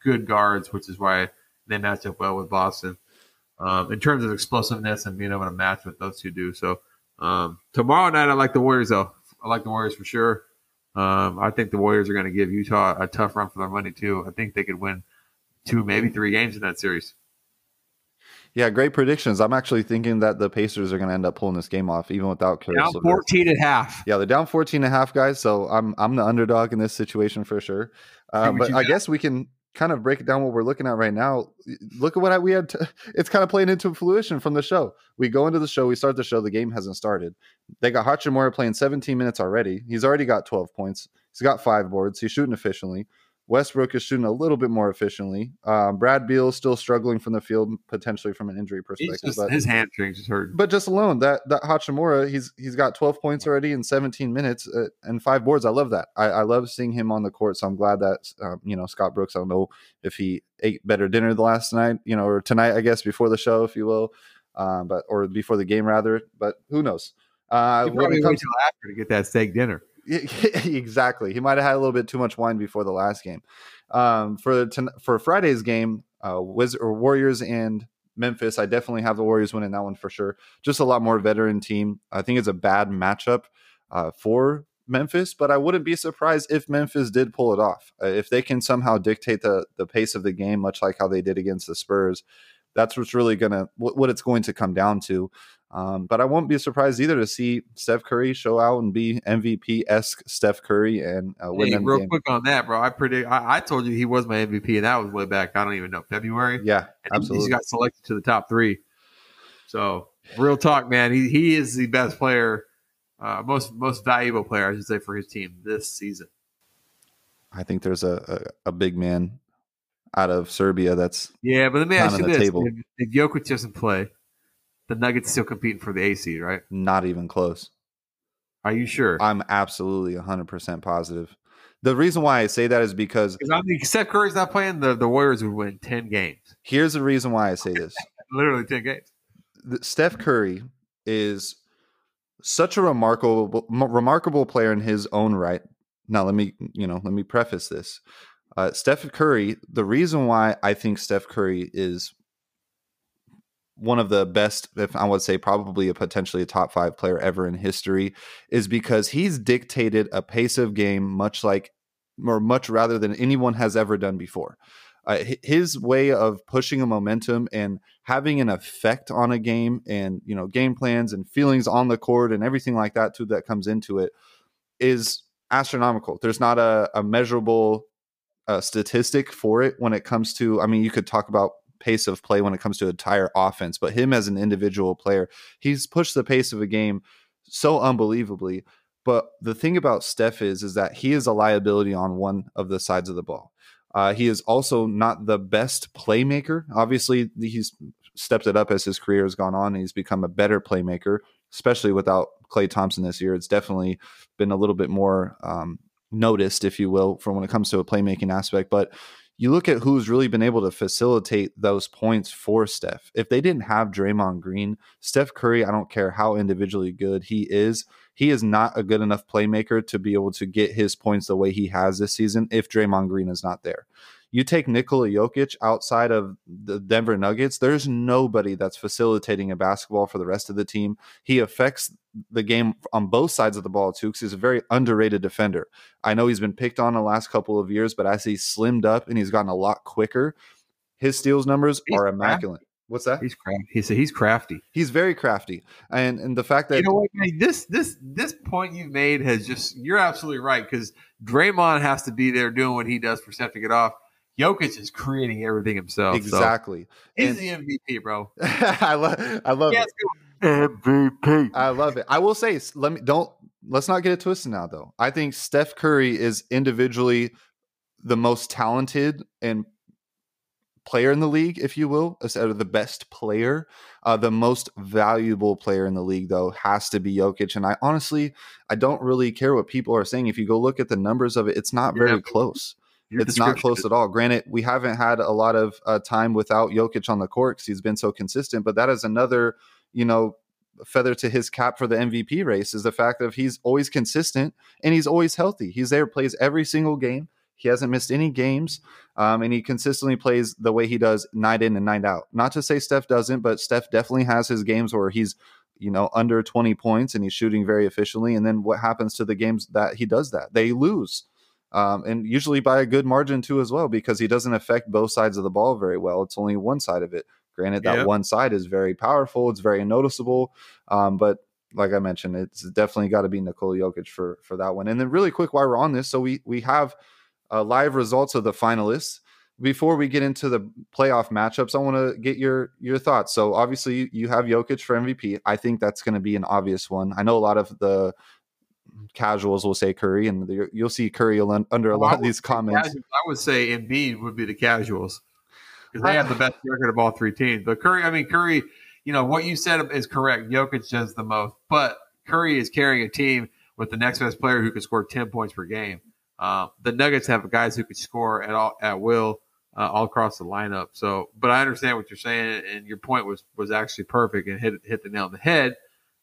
Speaker 2: good guards, which is why they match up well with Boston um, in terms of explosiveness and being able to match what those two do. So um, tomorrow night, I like the Warriors though. I like the Warriors for sure. Um, I think the Warriors are going to give Utah a tough run for their money too. I think they could win two, maybe three games in that series.
Speaker 1: Yeah, great predictions. I'm actually thinking that the Pacers are going to end up pulling this game off, even without Caris
Speaker 2: Down
Speaker 1: LeVert.
Speaker 2: 14 at half.
Speaker 1: Yeah, they're down 14 and a half, guys. So I'm I'm the underdog in this situation for sure. Uh, but I guess we can kind of break it down what we're looking at right now. Look at what I, we had. To, it's kind of playing into fruition from the show. We go into the show, we start the show, the game hasn't started. They got Hachimura playing 17 minutes already. He's already got 12 points. He's got five boards. He's shooting efficiently. Westbrook is shooting a little bit more efficiently. Um, Brad Beal is still struggling from the field, potentially from an injury perspective.
Speaker 2: just,
Speaker 1: but
Speaker 2: his hamstrings just hurt.
Speaker 1: but just alone that that Hachimura, he's he's got 12 points already in 17 minutes uh, and five boards. I love that. I, I love seeing him on the court. So I'm glad that um, you know Scott Brooks. I don't know if he ate better dinner the last night, you know, or tonight, I guess, before the show, if you will. um, but or before the game rather. But who knows? Uh,
Speaker 2: you probably wait till after to get that steak dinner.
Speaker 1: exactly. He might have had a little bit too much wine before the last game. Um, for for Friday's game, uh, Wiz- or Warriors and Memphis, I definitely have the Warriors winning that one for sure. Just a lot more veteran team. I think it's a bad matchup uh, for Memphis, but I wouldn't be surprised if Memphis did pull it off. Uh, if they can somehow dictate the the pace of the game, much like how they did against the Spurs, that's what's really gonna what, what it's going to come down to. Um, but I won't be surprised either to see Steph Curry show out and be MVP esque Steph Curry and uh, win
Speaker 2: hey. Real
Speaker 1: game.
Speaker 2: quick on that, bro. I predict. I, I, told you he was my MVP, and that was way back. I don't even know February.
Speaker 1: Yeah,
Speaker 2: and
Speaker 1: absolutely.
Speaker 2: He's got selected to the top three. So real talk, man. He he is the best player, uh, most most valuable player, I should say, for his team this season.
Speaker 1: I think there's a, a, a big man out of Serbia that's
Speaker 2: yeah. But let me ask you this:
Speaker 1: table.
Speaker 2: if, if Jokic doesn't play, the Nuggets still competing for the A seed, right?
Speaker 1: Not even close.
Speaker 2: Are you sure?
Speaker 1: I'm absolutely 100% positive. The reason why I say that is because
Speaker 2: I mean, Steph Curry's not playing, the, the Warriors would win 10 games.
Speaker 1: Here's the reason why I say this
Speaker 2: literally 10 games.
Speaker 1: The, Steph Curry is such a remarkable remarkable player in his own right. Now let me, you know, let me preface this. Uh, Steph Curry, the reason why I think Steph Curry is one of the best, if I would say probably a potentially a top five player ever in history, is because he's dictated a pace of game much like, or much rather than anyone has ever done before. Uh, his way of pushing a momentum and having an effect on a game and you know game plans and feelings on the court and everything like that too that comes into it is astronomical there's not a, a measurable uh, statistic for it when it comes to i mean you could talk about pace of play when it comes to entire offense, but him as an individual player, he's pushed the pace of a game so unbelievably. But the thing about Steph is, is that he is a liability on one of the sides of the ball. Uh, he is also not the best playmaker. Obviously, he's stepped it up as his career has gone on. He's become a better playmaker, especially without Klay Thompson this year. It's definitely been a little bit more um, noticed, if you will, from when it comes to a playmaking aspect. But you look at who's really been able to facilitate those points for Steph. If they didn't have Draymond Green, Steph Curry, I don't care how individually good he is, he is not a good enough playmaker to be able to get his points the way he has this season if Draymond Green is not there. You take Nikola Jokic outside of the Denver Nuggets, there's nobody that's facilitating a basketball for the rest of the team. He affects the game on both sides of the ball too, because he's a very underrated defender. I know he's been picked on the last couple of years, but as he's slimmed up and he's gotten a lot quicker, his steals numbers he's are immaculate. Crafty. What's that?
Speaker 2: He's crafty. He said he's crafty.
Speaker 1: He's very crafty, and and the fact that
Speaker 2: you know what, man, this this this point you've made has just you're absolutely right because Draymond has to be there doing what he does for Steph to get off. Jokic is creating everything himself.
Speaker 1: Exactly.
Speaker 2: So he's and, the MVP, bro.
Speaker 1: I love I love it.
Speaker 2: MVP.
Speaker 1: I love it. I will say, let me don't let's not get it twisted now though. I think Steph Curry is individually the most talented and player in the league, if you will, instead of the best player. Uh, the most valuable player in the league, though, has to be Jokic. And I honestly, I don't really care what people are saying. If you go look at the numbers of it, it's not very yeah. close. Your it's not close at all. Granted, we haven't had a lot of uh, time without Jokic on the court because he's been so consistent, but that is another, you know, feather to his cap for the MVP race is the fact that he's always consistent and he's always healthy. He's there, plays every single game. He hasn't missed any games, um, and he consistently plays the way he does night in and night out. Not to say Steph doesn't, but Steph definitely has his games where he's you know under 20 points and he's shooting very efficiently. And then what happens to the games that he does that? They lose um, and usually by a good margin too as well because he doesn't affect both sides of the ball very well. It's only one side of it. Granted, that yep. one side is very powerful. It's very noticeable, um, but like I mentioned, it's definitely got to be Nikola Jokic for for that one. And then really quick, while we're on this, so we we have uh, live results of the finalists. Before we get into the playoff matchups, I want to get your your thoughts. So obviously, you have Jokic for MVP. I think that's going to be an obvious one. I know a lot of the casuals will say Curry, and you'll see Curry under a well, lot of these comments.
Speaker 2: Casuals, I would say Embiid would be the casuals because they have the best record of all three teams. But Curry, I mean Curry, you know what you said is correct. Jokic does the most, but Curry is carrying a team with the next best player who can score ten points per game. Uh, the Nuggets have guys who could score at all at will. uh, all across the lineup. So, but I understand what you're saying, and your point was was actually perfect and hit hit the nail on the head.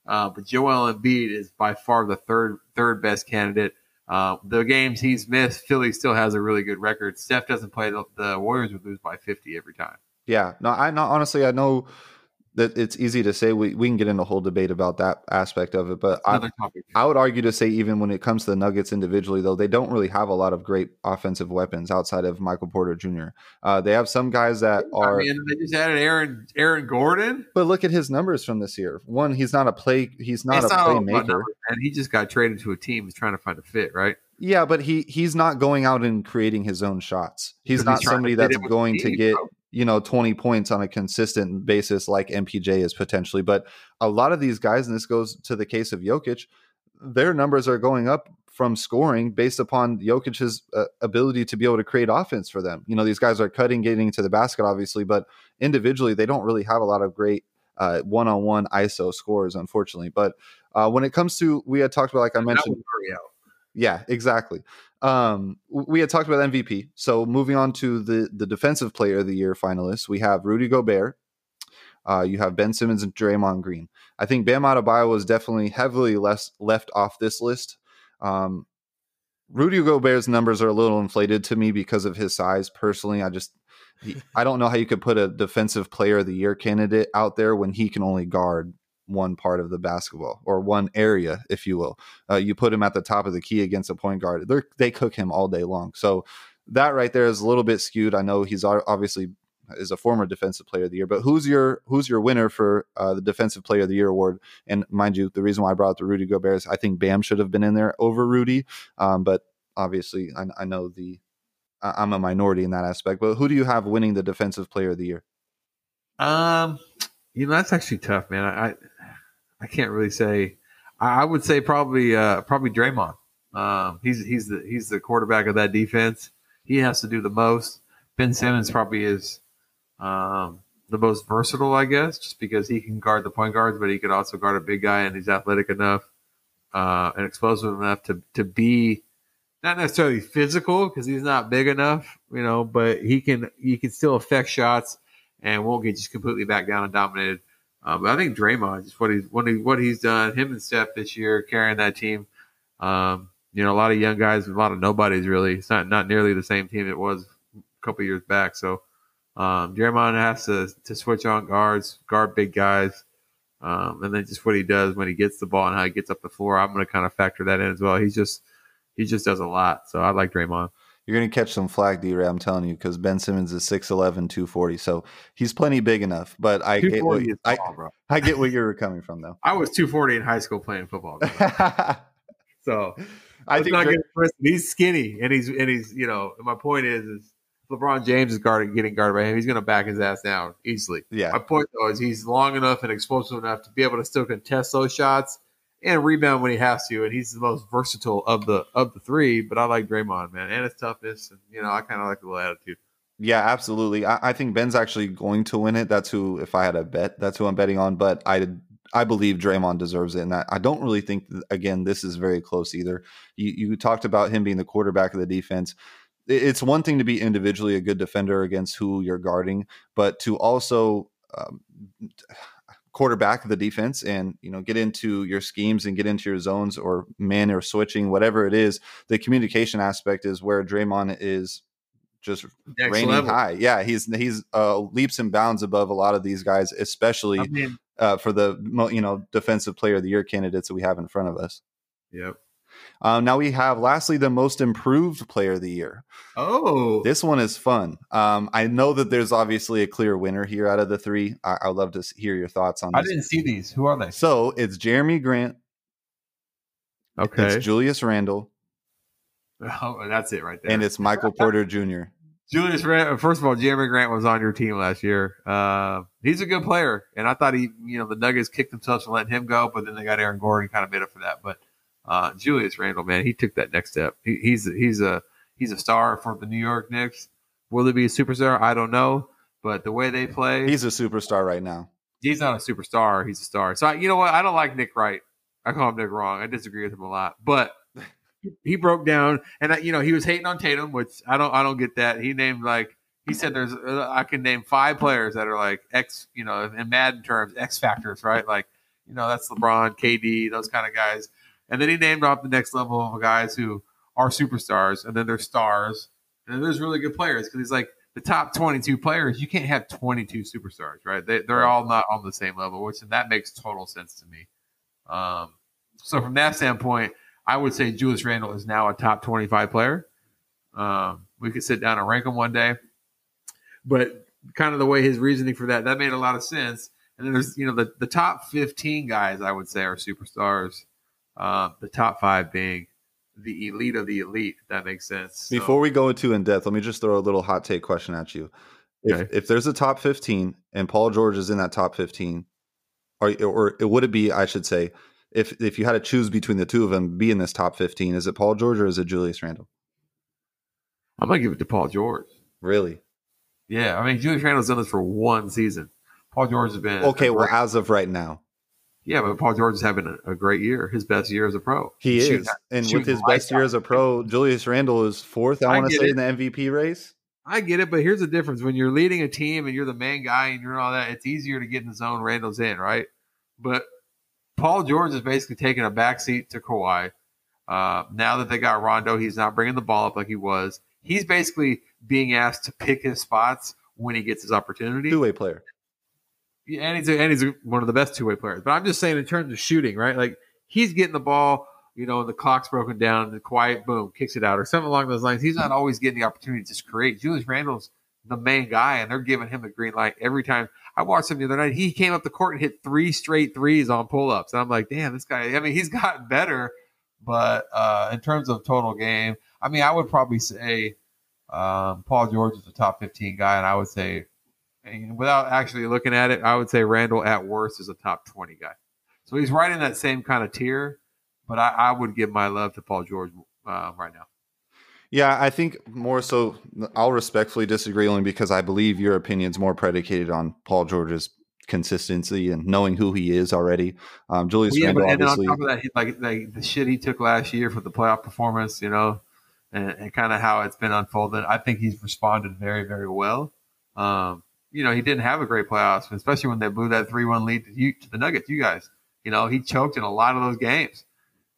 Speaker 2: Uh, but Joel Embiid is by far the third third best candidate. Uh, the games he's missed, Philly still has a really good record. Steph doesn't play; the, the Warriors would lose by 50 every time.
Speaker 1: Yeah, no, I not honestly, I know that it's easy to say. We, we can get into a whole debate about that aspect of it but I, I, would argue to say even when it comes to the nuggets individually though they don't really have a lot of great offensive weapons outside of michael porter jr uh, they have some guys that are
Speaker 2: I mean, they just added aaron aaron gordon.
Speaker 1: But look at his numbers from this year. One he's not a play he's not it's a not playmaker.
Speaker 2: and he just got traded to a team who's trying to find a fit right?
Speaker 1: Yeah, but he he's not going out and creating his own shots. He's not he's somebody that's going to get you know 20 points on a consistent basis like MPJ is potentially. But a lot of these guys, and this goes to the case of Jokic, their numbers are going up from scoring based upon Jokic's uh, ability to be able to create offense for them. You know, these guys are cutting, getting to the basket, obviously, but individually they don't really have a lot of great uh, one-on-one ISO scores, unfortunately. But uh, when it comes to, we had talked about, like I mentioned, yeah, exactly. Um, we had talked about MVP. So moving on to the the defensive player of the year finalists, we have Rudy Gobert. Uh, you have Ben Simmons and Draymond Green. I think Bam Adebayo was definitely heavily less left off this list. Um, Rudy Gobert's numbers are a little inflated to me because of his size. Personally, I just I don't know how you could put a defensive player of the year candidate out there when he can only guard one part of the basketball or one area, if you will. Uh, you put him at the top of the key against a point guard, they they cook him all day long. So that right there is a little bit skewed. I know he's obviously is a former defensive player of the year, but who's your who's your winner for uh, the defensive player of the year award? And mind you, the reason why I brought up the Rudy Gobert is I think Bam should have been in there over Rudy, um, but obviously I, I know the I'm a minority in that aspect. But who do you have winning the defensive player of the year?
Speaker 2: Um, you know that's actually tough, man. I I can't really say. I would say probably uh, probably Draymond. Um, he's he's the he's the quarterback of that defense. He has to do the most. Ben Simmons probably is um, the most versatile, I guess, just because he can guard the point guards, but he could also guard a big guy, and he's athletic enough uh, and explosive enough to to be not necessarily physical because he's not big enough, you know, but he can he can still affect shots and won't get just completely back down and dominated. Uh, but I think Draymond, just what he's what, he, what he's done, him and Steph this year carrying that team. Um, you know, a lot of young guys, a lot of nobodies. Really, it's not not nearly the same team it was a couple years back. So um, Draymond has to to switch on guards, guard big guys, um, and then just what he does when he gets the ball and how he gets up the floor. I'm going to kind of factor that in as well. He's just he just does a lot. So I like Draymond
Speaker 1: you're going to catch some flag, D Ray. I'm telling you, because Ben Simmons is 6'11, 240. So he's plenty big enough. But I get, what, I, tall, I, get where you're coming from, though.
Speaker 2: I was 240 in high school playing football. so I think not he's skinny and he's, and he's, you know, my point is, is LeBron James is guarding, getting guarded by him. He's going to back his ass down easily.
Speaker 1: Yeah.
Speaker 2: My point, though, is he's long enough and explosive enough to be able to still contest those shots and rebound when he has to, and he's the most versatile of the of the three. But I like Draymond, man, and his toughness, and you know, I kind of like the little attitude.
Speaker 1: Yeah, absolutely. I, I, think Ben's actually going to win it. That's who, if I had a bet, that's who I'm betting on. But I, I believe Draymond deserves it, and I, I don't really think again this is very close either. You, you talked about him being the quarterback of the defense. It's one thing to be individually a good defender against who you're guarding, but to also um, quarterback of the defense and you know get into your schemes and get into your zones or man or switching whatever it is the communication aspect is where Draymond is just Next reigning level. high. Yeah he's he's uh, leaps and bounds above a lot of these guys especially I mean, uh, for the you know defensive player of the year candidates that we have in front of us.
Speaker 2: Yep
Speaker 1: um, now we have lastly the most improved player of the year.
Speaker 2: Oh,
Speaker 1: this one is fun. Um, I know that there's obviously a clear winner here out of the three. I, I would love to hear your thoughts on.
Speaker 2: I didn't see these. Who are they?
Speaker 1: So it's Jerami Grant.
Speaker 2: Okay.
Speaker 1: It's Julius Randle.
Speaker 2: Oh, that's it right there.
Speaker 1: And it's Michael Porter Jr.
Speaker 2: Julius Randle. First of all, Jerami Grant was on your team last year. Uh, he's a good player, and I thought he, you know, the Nuggets kicked themselves for letting him go, but then they got Aaron Gordon, kind of made up for that. But uh, Julius Randle, man, he took that next step. He, he's he's a he's a star for the New York Knicks. Will he be a superstar? I don't know, but the way they play,
Speaker 1: he's a superstar right now.
Speaker 2: He's not a superstar. He's a star. So I, you know what? I don't like Nick Wright. I call him Nick wrong. I disagree with him a lot, but he broke down, and I, you know he was hating on Tatum, which I don't I don't get that. He named like he said there's uh, I can name five players that are like X, you know, in Madden terms, X factors, right? Like, you know, that's LeBron, KD, those kind of guys. And then he named off the next level of guys who are superstars, and then there's stars, and then there's really good players because he's like the top 22 players. You can't have 22 superstars, right? They, they're all not on the same level, which and that makes total sense to me. Um, so from that standpoint, I would say Julius Randle is now a top 25 player. Um, we could sit down and rank him one day, but kind of the way his reasoning for that that made a lot of sense. And then there's you know the the top 15 guys I would say are superstars. Uh, the top five being the elite of the elite. If that makes sense.
Speaker 1: Before we go into in depth, let me just throw a little hot take question at you. If, okay. if there's a top 15 and Paul George is in that top 15, or, or it would it be, I should say, if if you had to choose between the two of them, be in this top 15, is it Paul George or is it Julius Randle?
Speaker 2: I'm gonna give it to Paul George.
Speaker 1: Really?
Speaker 2: Yeah, I mean Julius Randle's done this for one season. Paul George has been
Speaker 1: okay. Well, as of right now,
Speaker 2: yeah, but Paul George is having a, a, great year. His best year as a pro.
Speaker 1: He is, and with his best year as a pro, Julius Randle is fourth. I, I want to say it. in the MVP race.
Speaker 2: I get it, but here's the difference: when you're leading a team and you're the main guy and you're all that, it's easier to get in the zone. Randle's in, right? But Paul George is basically taking a backseat to Kawhi. Uh, now that they got Rondo, he's not bringing the ball up like he was. He's basically being asked to pick his spots when he gets his opportunity.
Speaker 1: Two way player
Speaker 2: and he's a, and he's a, one of the best two way players. But I'm just saying in terms of shooting, right? Like he's getting the ball, you know, and the clock's broken down, the quiet boom kicks it out, or something along those lines. He's not always getting the opportunity to just create. Julius Randle's the main guy, and they're giving him the green light every time. I watched him the other night. He came up the court and hit three straight threes on pull ups, and I'm like, damn, this guy. I mean, he's gotten better, but uh, in terms of total game, I mean, I would probably say um, Paul George is the top 15 guy, and I would say and without actually looking at it, I would say Randle at worst is a top 20 guy. So he's right in that same kind of tier, but I, I would give my love to Paul George uh, right now.
Speaker 1: Yeah, I think more so. I'll respectfully disagree only because I believe your opinion's more predicated on Paul George's consistency and knowing who he is already. Um, Julius well, yeah, Randle, and obviously,
Speaker 2: on top of that, like, like the shit he took last year for the playoff performance, you know, and, and kind of how it's been unfolded. I think he's responded very, very well. Um, you know, he didn't have a great playoffs, especially when they blew that 3 1 lead to, you, to the Nuggets, you guys. You know, he choked in a lot of those games.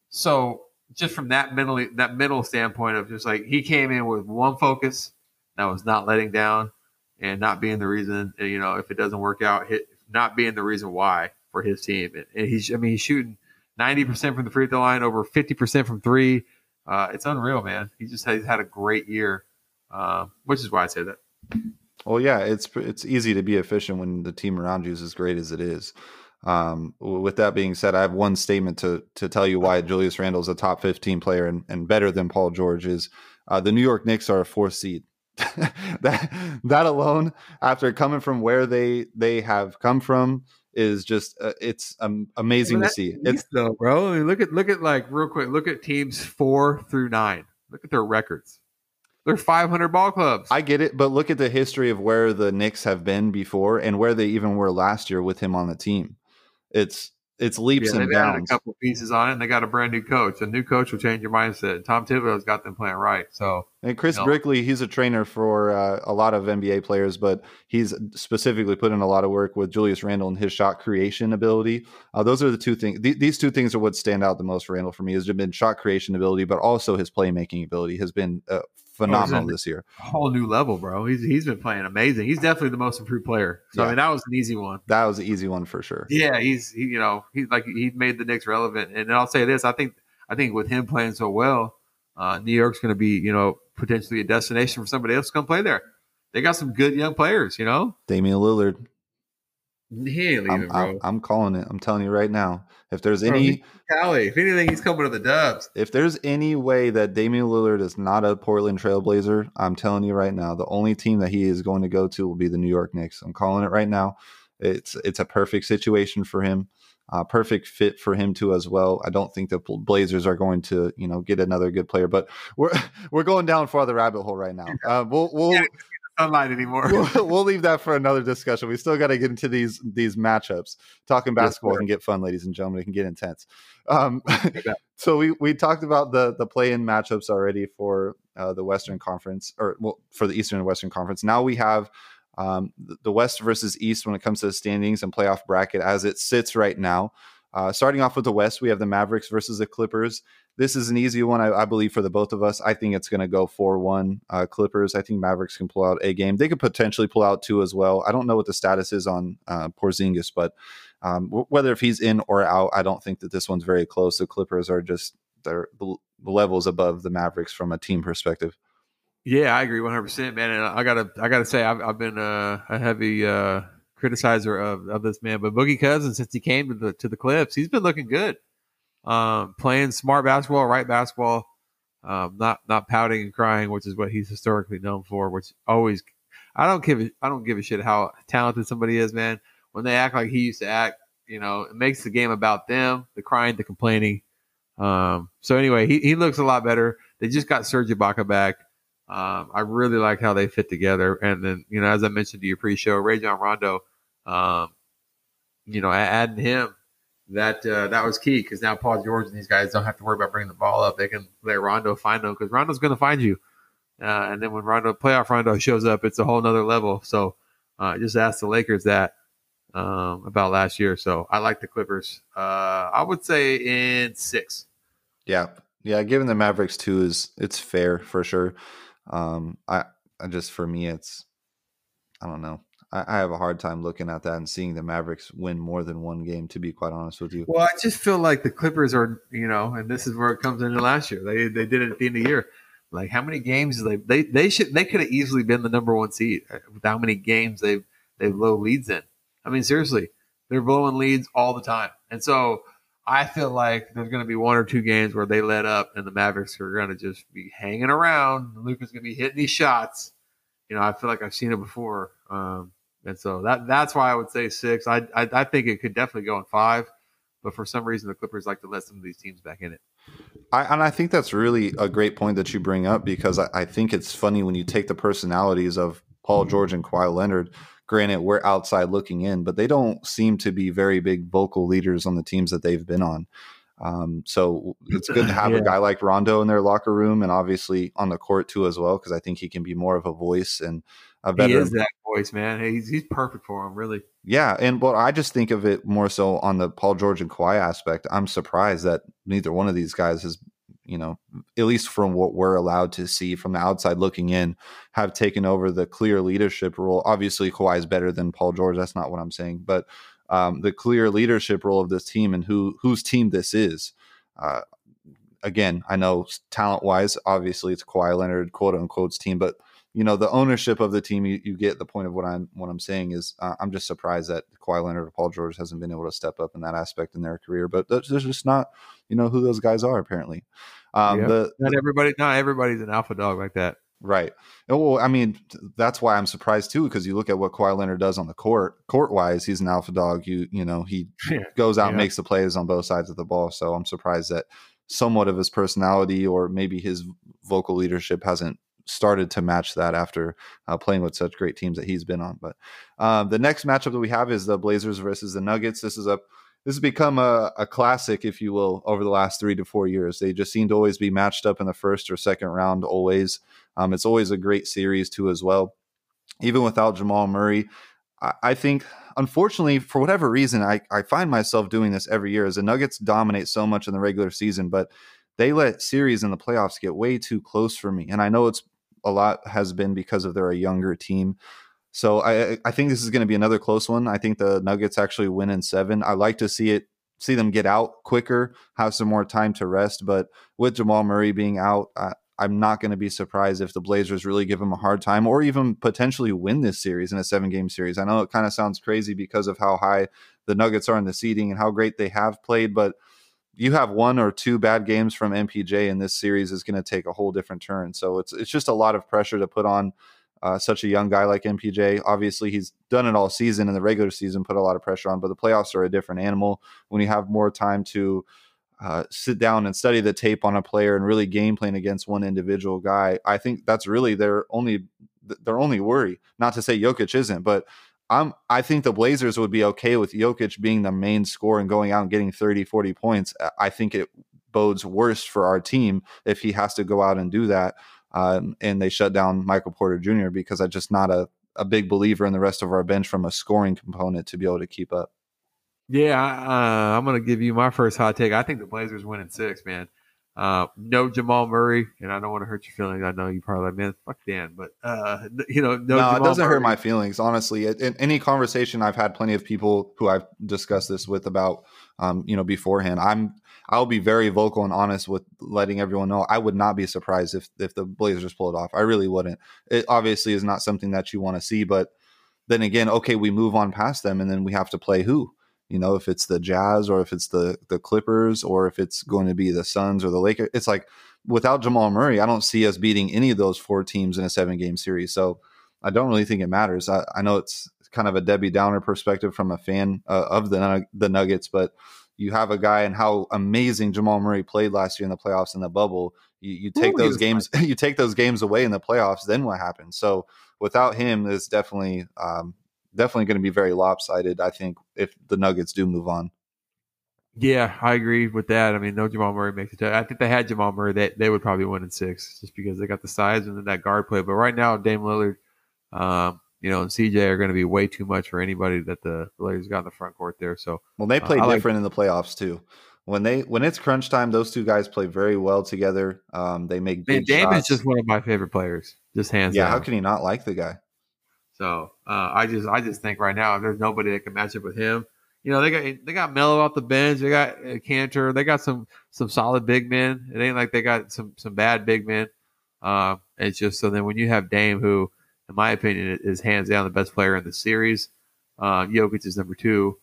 Speaker 2: So, just from that middle, that middle standpoint of just like he came in with one focus that was not letting down and not being the reason, you know, if it doesn't work out, hit, not being the reason why for his team. And he's, I mean, he's shooting 90% from the free throw line, over 50% from three. Uh, it's unreal, man. He just has had a great year, uh, which is why I say that.
Speaker 1: Well, yeah, it's it's easy to be efficient when the team around you is as great as it is. Um, with that being said, I have one statement to to tell you why Julius Randle is a top fifteen player and, and better than Paul George is. Uh, the New York Knicks are a fourth seed. that that alone, after coming from where they they have come from, is just uh, it's um, amazing I mean, to see. It's
Speaker 2: though, bro. I mean, look at look at like real quick. Look at teams four through nine. Look at their records. They're 500 ball clubs.
Speaker 1: I get it, but look at the history of where the Knicks have been before and where they even were last year with him on the team. It's it's leaps yeah, and bounds.
Speaker 2: a couple pieces on it, and they got a brand new coach. A new coach will change your mindset. Tom Thibodeau's got them playing right. So,
Speaker 1: and Chris you know. Brickley, he's a trainer for uh, a lot of NBA players, but he's specifically put in a lot of work with Julius Randle and his shot creation ability. Uh, those are the two things. Th- these two things are what stand out the most for Randle for me. Has been shot creation ability, but also his playmaking ability has been uh, phenomenal oh, this year.
Speaker 2: Whole new level, bro. He's he's been playing amazing. He's definitely the most improved player. So yeah. I mean, that was an easy one.
Speaker 1: That was an easy one for sure.
Speaker 2: Yeah, he's he, you know he's like he made the Knicks relevant. And I'll say this: I think I think with him playing so well, uh, New York's going to be you know potentially a destination for somebody else to come play there. They got some good young players, you know.
Speaker 1: Damian Lillard. I'm. I'm, I'm, calling it. I'm telling you right now. If there's bro, any
Speaker 2: Cali, if anything, he's coming to the Dubs.
Speaker 1: If there's any way that Damian Lillard is not a Portland Trailblazer, I'm telling you right now, the only team that he is going to go to will be the New York Knicks. I'm calling it right now. It's it's a perfect situation for him. Uh, perfect fit for him too as well. I don't think the Blazers are going to, you know, get another good player, but we're we're going down for the rabbit hole right now. Uh, we'll we'll
Speaker 2: sunlight anymore.
Speaker 1: we'll, we'll, leave that for another discussion. We still got to get into these these matchups. Talking basketball yes, can get fun, ladies and gentlemen. It can get intense. Um, so we we talked about the the play in matchups already for uh, the Western Conference, or well, for the Eastern and Western Conference. Now we have um, the West versus East when it comes to the standings and playoff bracket as it sits right now. Uh, starting off with the West, we have the Mavericks versus the Clippers. This is an easy one, I, I believe, for the both of us. I think it's going to go 4 1 uh, Clippers. I think Mavericks can pull out a game. They could potentially pull out two as well. I don't know what the status is on uh, Porzingis, but um, w- whether if he's in or out, I don't think that this one's very close. The Clippers are just, they're the levels above the Mavericks from a team perspective.
Speaker 2: Yeah, I agree 100%, man. And I gotta, I gotta say, I've, I've been uh, a heavy uh, criticizer of, of this man, but Boogie Cousins, since he came to the to the Clips, he's been looking good. Um, playing smart basketball, right basketball, um, not not pouting and crying, which is what he's historically known for. Which always, I don't give a, I don't give a shit how talented somebody is, man. When they act like he used to act, you know, it makes the game about them, the crying, the complaining. Um, so anyway, he, he looks a lot better. They just got Serge Ibaka back. Um, I really like how they fit together. And then, you know, as I mentioned to you pre-show, Rajon Rondo, um, you know, adding him that uh, that was key because now Paul George and these guys don't have to worry about bringing the ball up. They can let Rondo find them because Rondo's going to find you. Uh, and then when Rondo playoff Rondo shows up, it's a whole nother level. So uh, just ask the Lakers that um, about last year. So I like the Clippers. Uh, I would say in six.
Speaker 1: Yeah, yeah. Given the Mavericks too is it's fair for sure. Um, I, I just for me it's I don't know. I, have a hard time looking at that and seeing the Mavericks win more than one game. To be quite honest with you.
Speaker 2: Well, I just feel like the Clippers are, you know, and this is where it comes into last year. They they did it at the end of the year. Like how many games they they they should they could have easily been the number one seed uh, with how many games they've they've low leads in. I mean, seriously, they're blowing leads all the time, and so I feel like there's going to be one or two games where they let up, and the Mavericks are going to just be hanging around. Luka's going to be hitting these shots. You know, I feel like I've seen it before. Um, and so that that's why I would say six. I, I, I think it could definitely go in five, but for some reason the Clippers like to let some of these teams back in it.
Speaker 1: I, and I think that's really a great point that you bring up because I, I think it's funny when you take the personalities of Paul George and Kawhi Leonard. Granted, we're outside looking in, but they don't seem to be very big vocal leaders on the teams that they've been on. Um, so it's good to have yeah. a guy like Rondo in their locker room and obviously on the court too as well because I think he can be more of a voice and a
Speaker 2: veteran. He is that voice, man. He's he's perfect for him, really.
Speaker 1: Yeah, and but I just think of it more so on the Paul George and Kawhi aspect. I'm surprised that neither one of these guys has, you know, at least from what we're allowed to see from the outside looking in, have taken over the clear leadership role. Obviously, Kawhi is better than Paul George. That's not what I'm saying, but um, the clear leadership role of this team and who whose team this is. Uh, again, I know talent wise, obviously it's Kawhi Leonard, quote unquote's team, but you know the ownership of the team you, you get the point of what i'm what i'm saying is uh, i'm just surprised that Kawhi Leonard or Paul George hasn't been able to step up in that aspect in their career but there's just not you know who those guys are apparently
Speaker 2: um, yeah. the, not everybody not everybody's an alpha dog like that
Speaker 1: right and well i mean that's why i'm surprised too because you look at what Kawhi Leonard does on the court court wise he's an alpha dog you you know he yeah. goes out yeah. and makes the plays on both sides of the ball so i'm surprised that somewhat of his personality or maybe his vocal leadership hasn't started to match that after uh, playing with such great teams that he's been on. But um, the next matchup that we have is the Blazers versus the Nuggets. This is a this has become a, a, classic, if you will, over the last three to four years. They just seem to always be matched up in the first or second round. Always, um, it's always a great series too, as well. Even without Jamal Murray, I, I think, unfortunately, for whatever reason, I, I find myself doing this every year. As the Nuggets dominate so much in the regular season, but they let series in the playoffs get way too close for me. And I know it's a lot has been because of they're a younger team. So I I think this is going to be another close one. I think the Nuggets actually win in seven. I like to see it see them get out quicker, have some more time to rest. But with Jamal Murray being out, I, I'm not going to be surprised if the Blazers really give him a hard time or even potentially win this series in a seven game series. I know it kind of sounds crazy because of how high the Nuggets are in the seeding and how great they have played, but you have one or two bad games from MPJ, and this series is going to take a whole different turn. So it's it's just a lot of pressure to put on uh, such a young guy like MPJ. Obviously, he's done it all season in the regular season, put a lot of pressure on, but the playoffs are a different animal when you have more time to uh, sit down and study the tape on a player and really game plan against one individual guy. I think that's really their only their only worry. Not to say Jokic isn't, but I'm I think the Blazers would be okay with Jokic being the main scorer and going out and getting 30, 40 points. I think it bodes worse for our team if he has to go out and do that. Um, and they shut down Michael Porter Jr. because I'm just not a, a big believer in the rest of our bench from a scoring component to be able to keep up.
Speaker 2: Yeah, uh, I'm going to give you my first hot take. I think the Blazers win in six, man. Uh, no Jamal Murray, and I don't want to hurt your feelings. I know you probably like, man, fuck Dan, but uh, you know, no,
Speaker 1: no it doesn't
Speaker 2: Murray.
Speaker 1: hurt my feelings, honestly. In any conversation, I've had plenty of people who I've discussed this with about, um, you know, beforehand. I'm, I'll be very vocal and honest with letting everyone know. I would not be surprised if if the Blazers pull it off. I really wouldn't. It obviously is not something that you want to see, but then again, okay, we move on past them, and then we have to play who you know, if it's the Jazz or if it's the the Clippers or if it's going to be the Suns or the Lakers. It's like without Jamal Murray, I don't see us beating any of those four teams in a seven game series. So I don't really think it matters. I, I know it's kind of a Debbie Downer perspective from a fan uh, of the the Nuggets, but you have a guy and how amazing Jamal Murray played last year in the playoffs in the bubble. You, you take Ooh, those games, you take those games away in the playoffs. Then what happens? So without him, it's definitely um, definitely going to be very lopsided. I think if the Nuggets do move on.
Speaker 2: Yeah, I agree with that. I mean, no Jamal Murray makes it. I think they had Jamal Murray, they, they would probably win in six just because they got the size and then that guard play. But right now, Dame Lillard, um, you know, and CJ are going to be way too much for anybody that the Lakers got in the front court there. So,
Speaker 1: well, they play uh, different like, in the playoffs too. When they when it's crunch time, those two guys play very well together. Um, they make
Speaker 2: big
Speaker 1: man,
Speaker 2: Dame shots. is just one of my favorite players, just hands
Speaker 1: yeah,
Speaker 2: down.
Speaker 1: how can you not like the guy?
Speaker 2: So uh, I just I just think right now there's nobody that can match up with him. You know they got they got Melo off the bench. They got uh, Kanter. They got some some solid big men. It ain't like they got some some bad big men. Uh, it's just so then when you have Dame, who in my opinion is hands down the best player in the series, uh, Jokic is number two.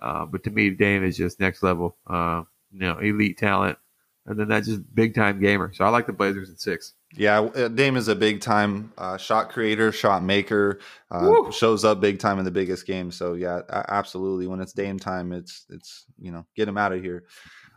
Speaker 2: Uh, but to me, Dame is just next level. Uh, you know, elite talent, and then that's just big time gamer. So I like the Blazers in six.
Speaker 1: Yeah, uh, Dame is a big time uh, shot creator, shot maker. Uh, shows up big time in the biggest games. So yeah, absolutely. When it's Dame time, it's it's you know get him out of here.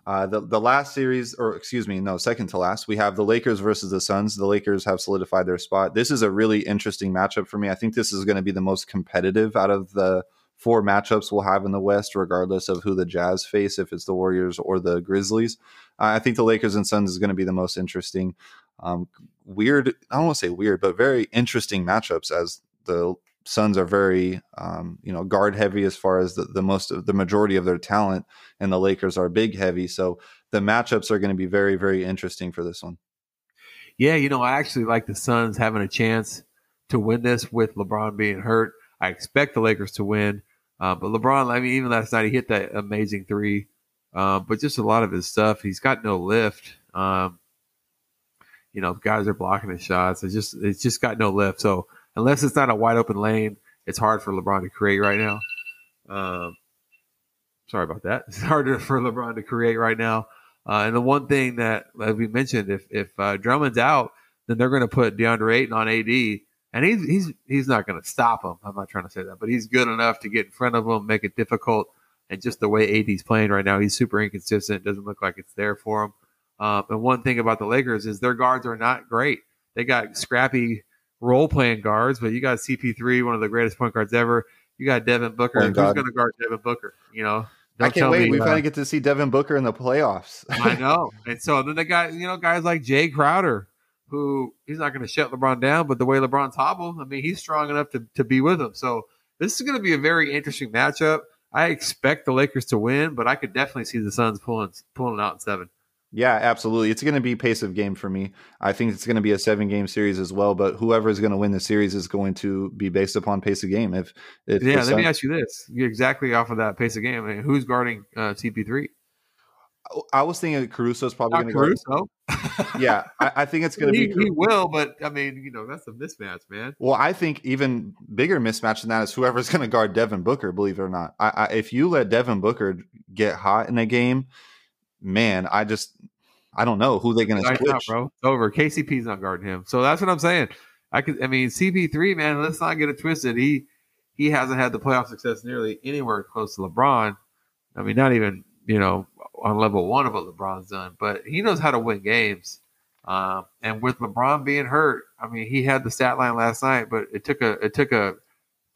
Speaker 1: Uh, the the last series, or excuse me, no, second to last, we have the Lakers versus the Suns. The Lakers have solidified their spot. This is a really interesting matchup for me. I think this is going to be the most competitive out of the four matchups we'll have in the West, regardless of who the Jazz face, if it's the Warriors or the Grizzlies. Uh, I think the Lakers and Suns is going to be the most interesting. Um, weird, I don't want to say weird, but very interesting matchups as the Suns are very, um, you know, guard heavy as far as the, the most of the majority of their talent, and the Lakers are big heavy. So the matchups are going to be very, very interesting for this one.
Speaker 2: Yeah, you know, I actually like the Suns having a chance to win this with LeBron being hurt. I expect the Lakers to win, uh, but LeBron, I mean, even last night he hit that amazing three, uh, but just a lot of his stuff, he's got no lift. Um, you know, guys are blocking his shots. It's just it's just got no lift. So unless it's not a wide open lane, it's hard for LeBron to create right now. Um, sorry about that. It's harder for LeBron to create right now. Uh, and the one thing that, as we mentioned, if if uh, Drummond's out, then they're going to put DeAndre Ayton on AD, and he's he's he's not going to stop him. I'm not trying to say that, but he's good enough to get in front of him, make it difficult. And just the way AD's playing right now, he's super inconsistent. Doesn't look like it's there for him. Um, and one thing about the Lakers is their guards are not great. They got scrappy role playing guards, but you got CP3, one of the greatest point guards ever. You got Devin Booker. Who's going to guard Devin Booker? You know,
Speaker 1: I can't wait. Me, we uh, finally get to see Devin Booker in the playoffs.
Speaker 2: I know. And so then they got you know guys like Jae Crowder, who he's not going to shut LeBron down, but the way LeBron's hobbled, I mean, he's strong enough to, to be with him. So this is going to be a very interesting matchup. I expect the Lakers to win, but I could definitely see the Suns pulling pulling out in seven.
Speaker 1: Yeah, absolutely. It's going to be pace of game for me. I think it's going to be a seven game series as well. But whoever is going to win the series is going to be based upon pace of game. If, if
Speaker 2: yeah, let me ask you this: You're exactly off of that pace of game. I mean, who's guarding uh, CP3?
Speaker 1: I was thinking Caruso is probably going to
Speaker 2: Caruso.
Speaker 1: yeah, I, I, think it's going to
Speaker 2: be.
Speaker 1: He
Speaker 2: will, but I mean, you know, that's a mismatch, man.
Speaker 1: Well, I think even bigger mismatch than that is whoever's going to guard Devin Booker. Believe it or not, I, I, if you let Devin Booker get hot in a game, man, I just I don't know who they're going to switch,
Speaker 2: bro. It's over. KCP's not guarding him, so that's what I'm saying. I could. I mean, CP3, man. Let's not get it twisted. He he hasn't had the playoff success nearly anywhere close to LeBron. I mean, not even you know on level one of what LeBron's done, but he knows how to win games. Uh, and with LeBron being hurt, I mean, he had the stat line last night, but it took a it took a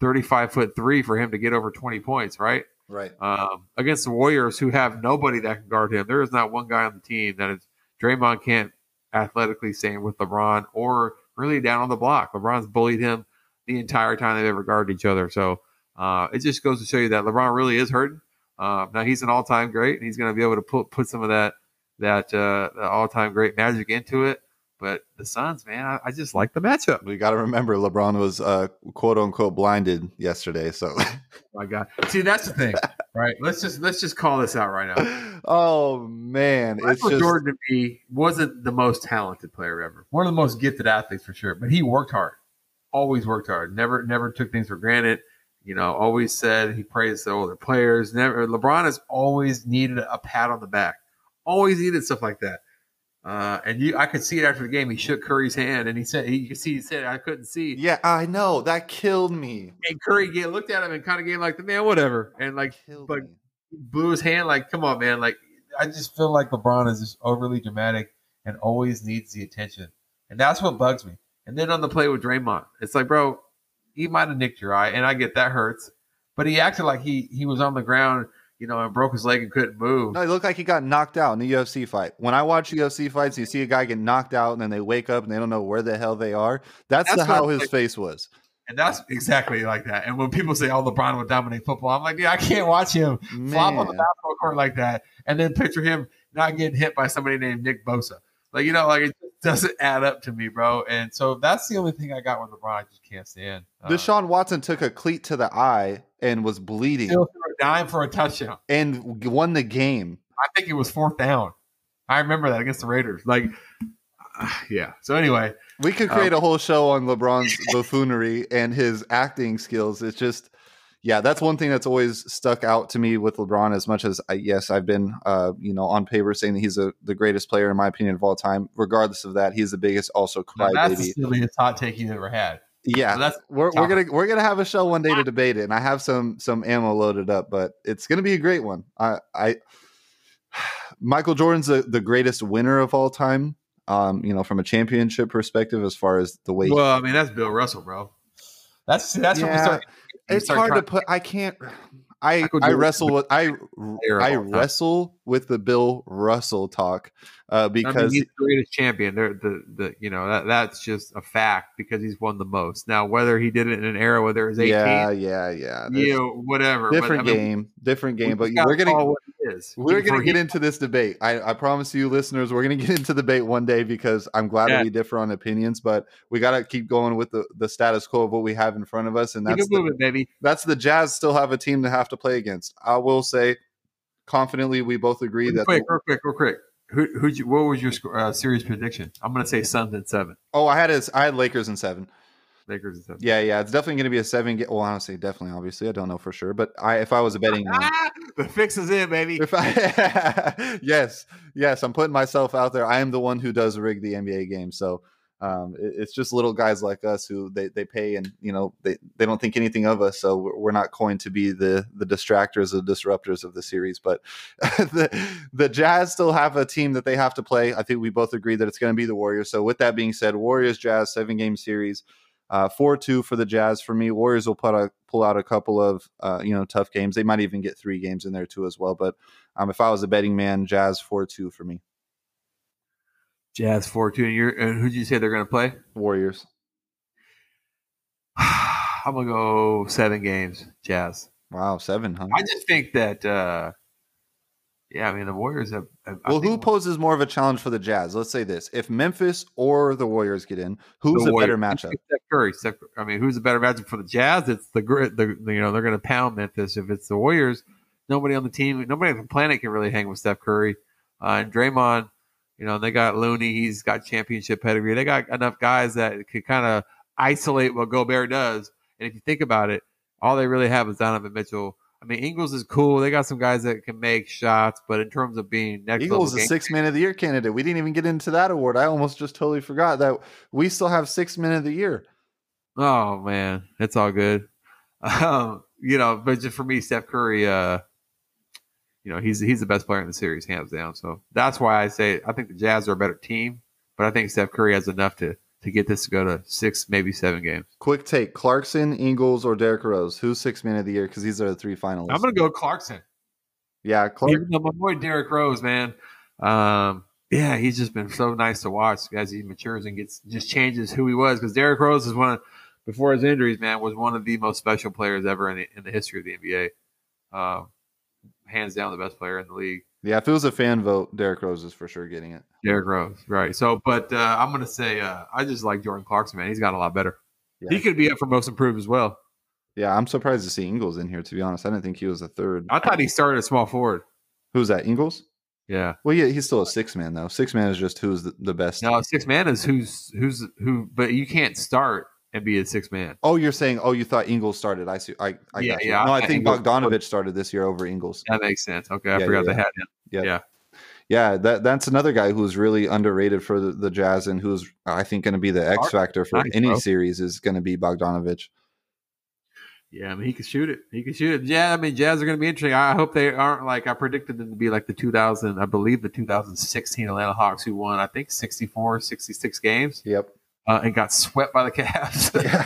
Speaker 2: 35 foot three for him to get over 20 points, right?
Speaker 1: Right.
Speaker 2: Um, against the Warriors, who have nobody that can guard him. There is not one guy on the team that is Draymond can't athletically stand with LeBron or really down on the block. LeBron's bullied him the entire time they've ever guarded each other. So uh, it just goes to show you that LeBron really is hurting. Uh, now he's an all-time great, and he's going to be able to put put some of that that uh, all-time great magic into it. But the Suns, man, I, I just like the matchup.
Speaker 1: We got to remember LeBron was uh, quote unquote blinded yesterday. So,
Speaker 2: oh my God, see that's the thing, right? Let's just let's just call this out right now.
Speaker 1: Oh man,
Speaker 2: Michael
Speaker 1: it's just
Speaker 2: Jordan to me wasn't the most talented player ever. One of the most gifted athletes for sure, but he worked hard. Always worked hard. Never never took things for granted. You know, always said he praised the older players. Never LeBron has always needed a pat on the back. Always needed stuff like that. Uh, and you, I could see it after the game. He shook Curry's hand, and he said, "He, "You see." He said, "I couldn't see."
Speaker 1: yeah, I know that killed me.
Speaker 2: And Curry get, looked at him and kind of gave like the man, whatever, and like
Speaker 1: Killed me.
Speaker 2: blew his hand. Like, come on, man. Like, I just feel like LeBron is just overly dramatic and always needs the attention, and that's what bugs me. And then on the play with Draymond, it's like, bro, he might have nicked your eye, and I get that hurts, but he acted like he he was on the ground, you know, and broke his leg and couldn't move.
Speaker 1: No, it looked like he got knocked out in the UFC fight. When I watch UFC fights, you see a guy get knocked out and then they wake up and they don't know where the hell they are. That's,
Speaker 2: That's
Speaker 1: the, how his face was.
Speaker 2: And that's exactly like that. And when people say, "Oh, LeBron would dominate football," I'm like, "Yeah, I can't watch him flop on the
Speaker 1: Man.
Speaker 2: basketball court like that, and then picture him not getting hit by somebody named Nick Bosa. Like, you know, like doesn't add up to me, bro. And so that's the only thing I got with LeBron. I just can't stand. Uh,
Speaker 1: Deshaun Watson took a cleat to the eye and was bleeding
Speaker 2: still threw a dime for a touchdown.
Speaker 1: and won the game.
Speaker 2: I think it was fourth down. I remember that against the Raiders. Like, uh, yeah. So anyway,
Speaker 1: We could
Speaker 2: Um,
Speaker 1: create a whole show on LeBron's buffoonery and his acting skills. It's just, yeah, that's one thing that's always stuck out to me with LeBron. As much as I, yes, I've been, uh, you know, on paper saying that he's a, the greatest player in my opinion of all time. Regardless of that, he's the biggest. Also,
Speaker 2: now that's
Speaker 1: crybaby.
Speaker 2: the silliest hot take you've ever had.
Speaker 1: Yeah,
Speaker 2: So that's
Speaker 1: we're, we're gonna we're gonna have a show one day to debate it, and I have some some ammo loaded up, but it's gonna be a great one. I I Michael Jordan's the, the greatest winner of all time. Um, you know, from a championship perspective, as far as the way
Speaker 2: well. I mean, that's Bill Russell, bro. That's that's when we
Speaker 1: Yeah,
Speaker 2: start. we
Speaker 1: it's
Speaker 2: start
Speaker 1: hard to put. I can't. I
Speaker 2: Michael
Speaker 1: I wrestle with I I wrestle with the Bill Russell talk uh,
Speaker 2: I mean,
Speaker 1: because
Speaker 2: he's the greatest champion. They're, the the you know that that's just a fact because he's won the most. Now, whether he did it in an era where there was eighteen,
Speaker 1: yeah yeah yeah
Speaker 2: you know, whatever. but,
Speaker 1: different
Speaker 2: I mean,
Speaker 1: game different game but we're gonna
Speaker 2: call what it is.
Speaker 1: We're going to get into this debate. I, I promise you, listeners, we're going to get into the debate one day because I'm glad
Speaker 2: Yeah.
Speaker 1: that we differ on opinions, but we got to keep going with the, the status quo of what we have in front of us. And that's the,
Speaker 2: moving, baby.
Speaker 1: that's the Jazz still have a team to have to play against. I will say confidently, we both agree
Speaker 2: Real
Speaker 1: that.
Speaker 2: quick, real quick, real quick. Who who what was your score- uh, series prediction? I'm going to say Suns in seven.
Speaker 1: oh, I had his, I had Lakers in seven.
Speaker 2: Lakers in seven.
Speaker 1: Yeah, yeah, it's definitely going to be a seven. Well, honestly, definitely, obviously, I don't know for sure, but I if I was a betting man,
Speaker 2: the fix is in, baby.
Speaker 1: If I, yes, yes, I'm putting myself out there. I am the one who does rig the NBA game, so um, it- it's just little guys like us who they, they pay and you know they, they don't think anything of us. So we're, not going to be the the distractors, or disruptors of the series. But the the Jazz still have a team that they have to play. I think we both agree that it's going to be the Warriors. So with that being said, Warriors Jazz seven game series. Uh, four two for the Jazz for me. Warriors will put a, pull out a couple of uh, you know tough games. They might even get three games in there too as well. But um, if I was a betting man, Jazz four two for me.
Speaker 2: Jazz four two. And you're and who did you say they're going to play?
Speaker 1: Warriors.
Speaker 2: I'm gonna go seven games. Jazz.
Speaker 1: Wow, seven, huh?
Speaker 2: I just think that. uh Yeah, I mean the Warriors have. have-
Speaker 1: well, who poses more of a challenge for the Jazz? Let's say this: if Memphis or the Warriors get in, who's
Speaker 2: the
Speaker 1: a better matchup?
Speaker 2: Steph Curry. Steph, I mean, who's a better matchup for the Jazz? It's the grit. The, you know they're going to pound Memphis. If it's the Warriors, nobody on the team, nobody on the planet can really hang with Steph Curry. Uh, and Draymond, you know, they got Looney. He's got championship pedigree. They got enough guys that could kind of isolate what Gobert does. And if you think about it, all they really have is Donovan Mitchell. I mean, Ingles is cool. They got some guys that can make shots, but in terms of being next level
Speaker 1: is
Speaker 2: game-
Speaker 1: six man of the year candidate. We didn't even get into that award. I almost just totally forgot that we still have six men of the year.
Speaker 2: Oh man, it's all good. Um, you know, but just for me, Steph Curry, uh, you know, he's he's the best player in the series, hands down. So that's why I say I think the Jazz are a better team, but I think Steph Curry has enough to to get this to go to six, maybe seven games.
Speaker 1: Quick take: Clarkson, Ingles, or Derrick Rose? Who's six man of the year? Because these are the three finalists.
Speaker 2: I'm gonna go Clarkson.
Speaker 1: Yeah, Clark.
Speaker 2: Even though my boy Derrick Rose, man. Um, yeah, he's just been so nice to watch as he matures and gets just changes who he was. Because Derrick Rose is one of before his injuries, man, was one of the most special players ever in the, in the history of the NBA. Uh, hands down, the best player in the league.
Speaker 1: Yeah, if it was a fan vote, Derrick Rose is for sure getting it.
Speaker 2: Derrick Rose, right? So, but uh, I'm gonna say uh, I just like Jordan Clarkson, man. He's got a lot better.
Speaker 1: Yeah.
Speaker 2: He could be up for most improved as well.
Speaker 1: Yeah, I'm surprised to see Ingles in here. To be honest, I didn't think he was a third.
Speaker 2: I thought he started a small forward.
Speaker 1: Who's that? Ingles?
Speaker 2: Yeah.
Speaker 1: Well, yeah, he's still a six man though. Six man is just who's the, the best.
Speaker 2: No, six man is who's who's who, but you can't start and be a six man.
Speaker 1: Oh, you're saying? Oh, you thought Ingles started? I see. I, I
Speaker 2: Yeah, yeah,
Speaker 1: No,
Speaker 2: I
Speaker 1: I think
Speaker 2: Ingles-
Speaker 1: Bogdanovich started this year over Ingles.
Speaker 2: That makes sense. Okay, I
Speaker 1: Yeah,
Speaker 2: forgot
Speaker 1: yeah,
Speaker 2: they had him.
Speaker 1: Yeah.
Speaker 2: Yeah.
Speaker 1: Yeah, that that's another guy who's really underrated for the, the Jazz and who's I think going to be the X factor for
Speaker 2: Nice,
Speaker 1: any
Speaker 2: bro.
Speaker 1: series is going to be Bogdanovich.
Speaker 2: Yeah, I mean he can shoot it. He can shoot it. Yeah, I mean Jazz are going to be interesting. I hope they aren't like I predicted them to be like the 2000, I believe the 2016 Atlanta Hawks who won I think 64, 66 games
Speaker 1: Yep.
Speaker 2: Uh, and got swept by the Cavs.
Speaker 1: Yeah.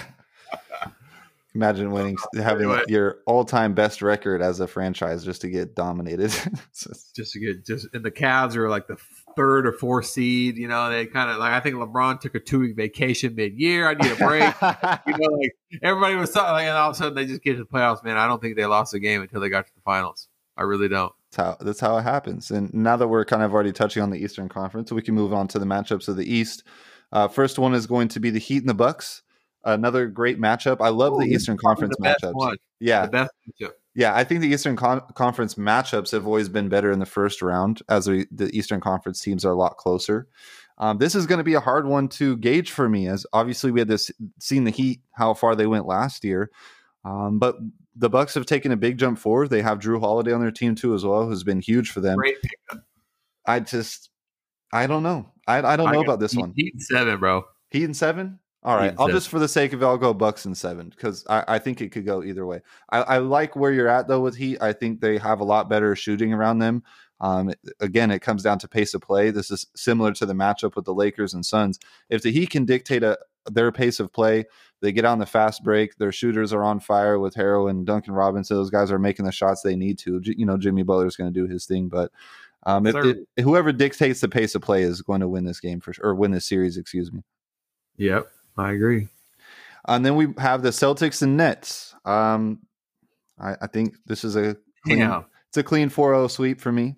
Speaker 1: Imagine winning, having
Speaker 2: Anyway.
Speaker 1: your all-time best record as a franchise just to get dominated.
Speaker 2: just to get just and the Cavs are like the third or fourth seed. You know, they kind of like I think LeBron took a two week vacation mid year. I need a break. you know, like everybody was talking, like, and all of a sudden they just get to the playoffs. Man, I don't think they lost a game until they got to the finals. I really don't.
Speaker 1: That's how that's how it happens. And now that we're kind of already touching on the Eastern Conference, we can move on to the matchups of the East. Uh, first one is going to be the Heat and the Bucks. Another great matchup. I love the Eastern Conference
Speaker 2: the
Speaker 1: matchups.
Speaker 2: one.
Speaker 1: Yeah,
Speaker 2: The best matchup.
Speaker 1: yeah. I think the Eastern Con- Conference matchups have always been better in the first round, as we, the Eastern Conference teams are a lot closer. Um, this is going to be a hard one to gauge for me, as obviously we had this seen the Heat how far they went last year, um, but the Bucks have taken a big jump forward. They have Jrue Holiday on their team too, as well, who's been huge for them. I just, I don't know. I, I don't know about this
Speaker 2: Heat-
Speaker 1: one.
Speaker 2: Heat and seven, bro.
Speaker 1: Heat and seven. All right.
Speaker 2: Heat
Speaker 1: I'll
Speaker 2: seven.
Speaker 1: just for the sake of it, I'll go Bucks and seven because I, I think it could go either way. I, I like where you're at though with Heat. I think they have a lot better shooting around them. Um, again, it comes down to pace of play. This is similar to the matchup with the Lakers and Suns. If the Heat can dictate a, their pace of play, they get on the fast break. Their shooters are on fire with Herro and Duncan Robinson. Those guys are making the shots they need to. You know, Jimmy Butler's going to do his thing, but um, if, whoever dictates the pace of play is going to win this game for sure, or win this series, excuse me.
Speaker 2: Yep, I agree.
Speaker 1: And then we have the Celtics and Nets. Um, I, I think this is a clean,
Speaker 2: Yeah.
Speaker 1: it's a clean 4-0 sweep for me.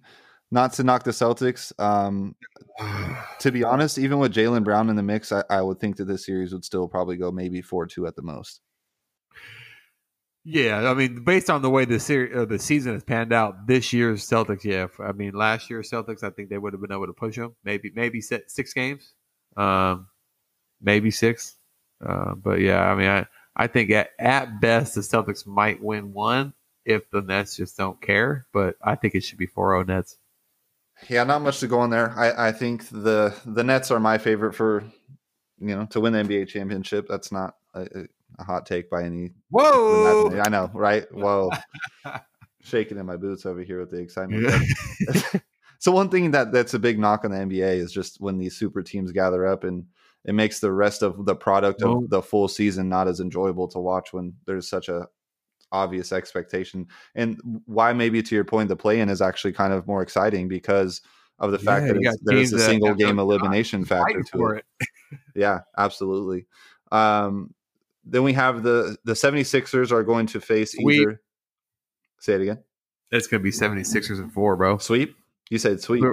Speaker 1: Not to knock the Celtics. Um, to be honest, even with Jaylen Brown in the mix, I, I would think that this series would still probably go maybe 4-2 at the most.
Speaker 2: Yeah, I mean, based on the way the series, uh, the season has panned out, this year's Celtics, yeah. I mean, last year's Celtics, I think they would have been able to push them. Maybe, maybe six, games, um, maybe six. Uh, but yeah, I mean, I, I think at, at best the Celtics might win one if the Nets just don't care. But I think it should be 4-0 Nets.
Speaker 1: Yeah, not much to go on there. I, I think the the Nets are my favorite for you know to win the NBA championship. That's not a, a hot take by any
Speaker 2: Whoa!
Speaker 1: I know, right? Whoa. Shaking in my boots over here with the excitement. so one thing that that's a big knock on the NBA is just when these super teams gather up and it makes the rest of the product of the full season not as enjoyable to watch when there's such a obvious expectation. And why maybe to your point the play in is actually kind of more exciting because of the fact
Speaker 2: Yeah,
Speaker 1: that it's,
Speaker 2: got
Speaker 1: there's a single game elimination factor to it.
Speaker 2: it.
Speaker 1: Yeah, absolutely. Um, then we have the the 76ers are going to face
Speaker 2: Sweep.
Speaker 1: either say it again.
Speaker 2: It's going to be 76ers and four, bro.
Speaker 1: Sweep? You said sweep.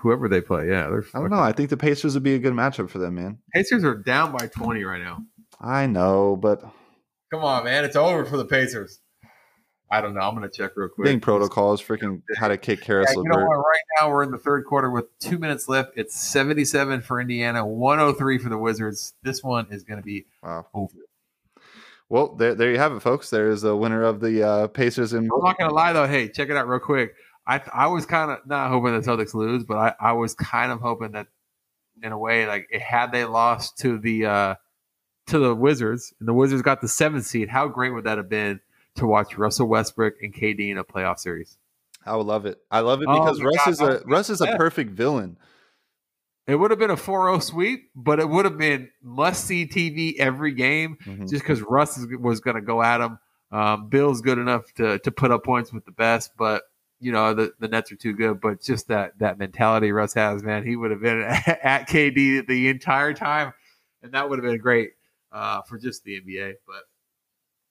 Speaker 2: Whoever they play, yeah. They're
Speaker 1: I don't know. I think the Pacers would be a good matchup for them, man.
Speaker 2: Pacers are down by 20 right now.
Speaker 1: I know, but
Speaker 2: Come on, man. It's over for the Pacers. I don't know. I'm going to check real quick.
Speaker 1: getting protocols freaking how to kick
Speaker 2: Yeah, you know what? Right now, we're in the third quarter with two minutes left. It's 77 for Indiana, 103 for the Wizards. This one is going to be
Speaker 1: Wow.
Speaker 2: over.
Speaker 1: Well, there, there you have it, folks. There is the winner of the uh, Pacers and
Speaker 2: I'm not going to lie, though. Hey, check it out real quick. I I was kind of not hoping the Celtics lose, but I, I was kind of hoping that, in a way, like had they lost to the uh, to the Wizards and the Wizards got the seventh seed, how great would that have been to watch Russell Westbrook and KD in a playoff series?
Speaker 1: I would love it. I love it
Speaker 2: Oh
Speaker 1: because
Speaker 2: my
Speaker 1: Russ
Speaker 2: God,
Speaker 1: is a Russ is a perfect villain.
Speaker 2: It would have been a 4-0 sweep, but it would have been must see TV every game mm-hmm. just because Russ was going to go at him. Um, Beal's good enough to to put up points with the best, but you know the, the Nets are too good. But just that that mentality Russ has, man, he would have been at KD the entire time, and that would have been great uh, for just the NBA. But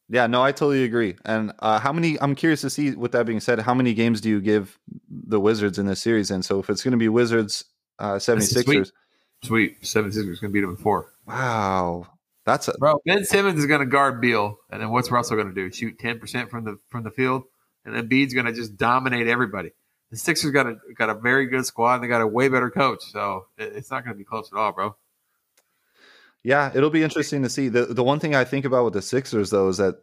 Speaker 1: yeah, no, I totally agree. And uh, how many? I'm curious to see. With that being said, how many games do you give the Wizards in this series? And so if it's going to be Wizards uh, 76ers,
Speaker 2: sweet. sweet 76ers going to beat them in four.
Speaker 1: Wow, that's a
Speaker 2: bro. Ben Simmons is going to guard Beal, and then what's Russell going to do? Shoot ten percent from the from the field, and then Bede's going to just dominate everybody. The Sixers got a got a very good squad. And they got a way better coach, so it's not going to be close at all, bro.
Speaker 1: Yeah, it'll be interesting to see. the The one thing I think about with the Sixers, though, is that,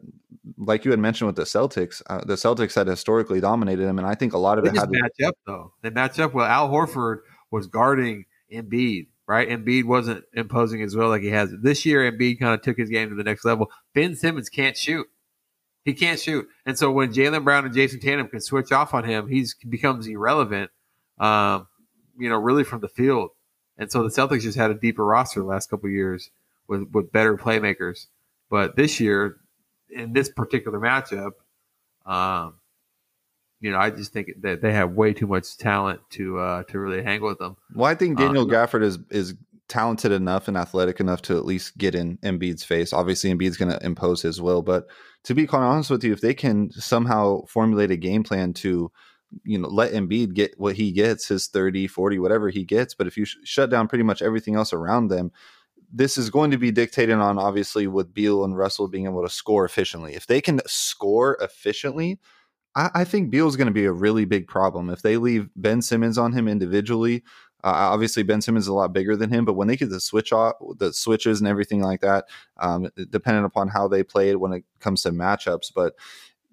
Speaker 1: like you had mentioned with the Celtics, uh, the Celtics had historically dominated them, and I think a lot of
Speaker 2: they
Speaker 1: it had
Speaker 2: to match up. Though they match up well. Al Horford was guarding Embiid, right? Embiid wasn't imposing as well like he has this year. Embiid kind of took his game to the next level. Ben Simmons can't shoot. He can't shoot, and so when Jaylen Brown and Jayson Tatum can switch off on him, he becomes irrelevant. Um, you know, really from the field, and so the Celtics just had a deeper roster the last couple years with with better playmakers. But this year, in this particular matchup, um, you know, I just think that they have way too much talent to uh, to really hang with them.
Speaker 1: Well, I think Daniel um, Gafford is is talented enough and athletic enough to at least get in Embiid's face. Obviously, Embiid's going to impose his will, but to be quite honest with you, if they can somehow formulate a game plan to you know let Embiid get what he gets his 30 40 whatever he gets but if you sh- shut down pretty much everything else around them this is going to be dictated on obviously with Beal and Russell being able to score efficiently if they can score efficiently I, I think Beal's going to be a really big problem if they leave Ben Simmons on him individually. Uh, obviously, Ben Simmons is a lot bigger than him, but when they get the switch off, the switches and everything like that, um, depending upon how they played when it comes to matchups, but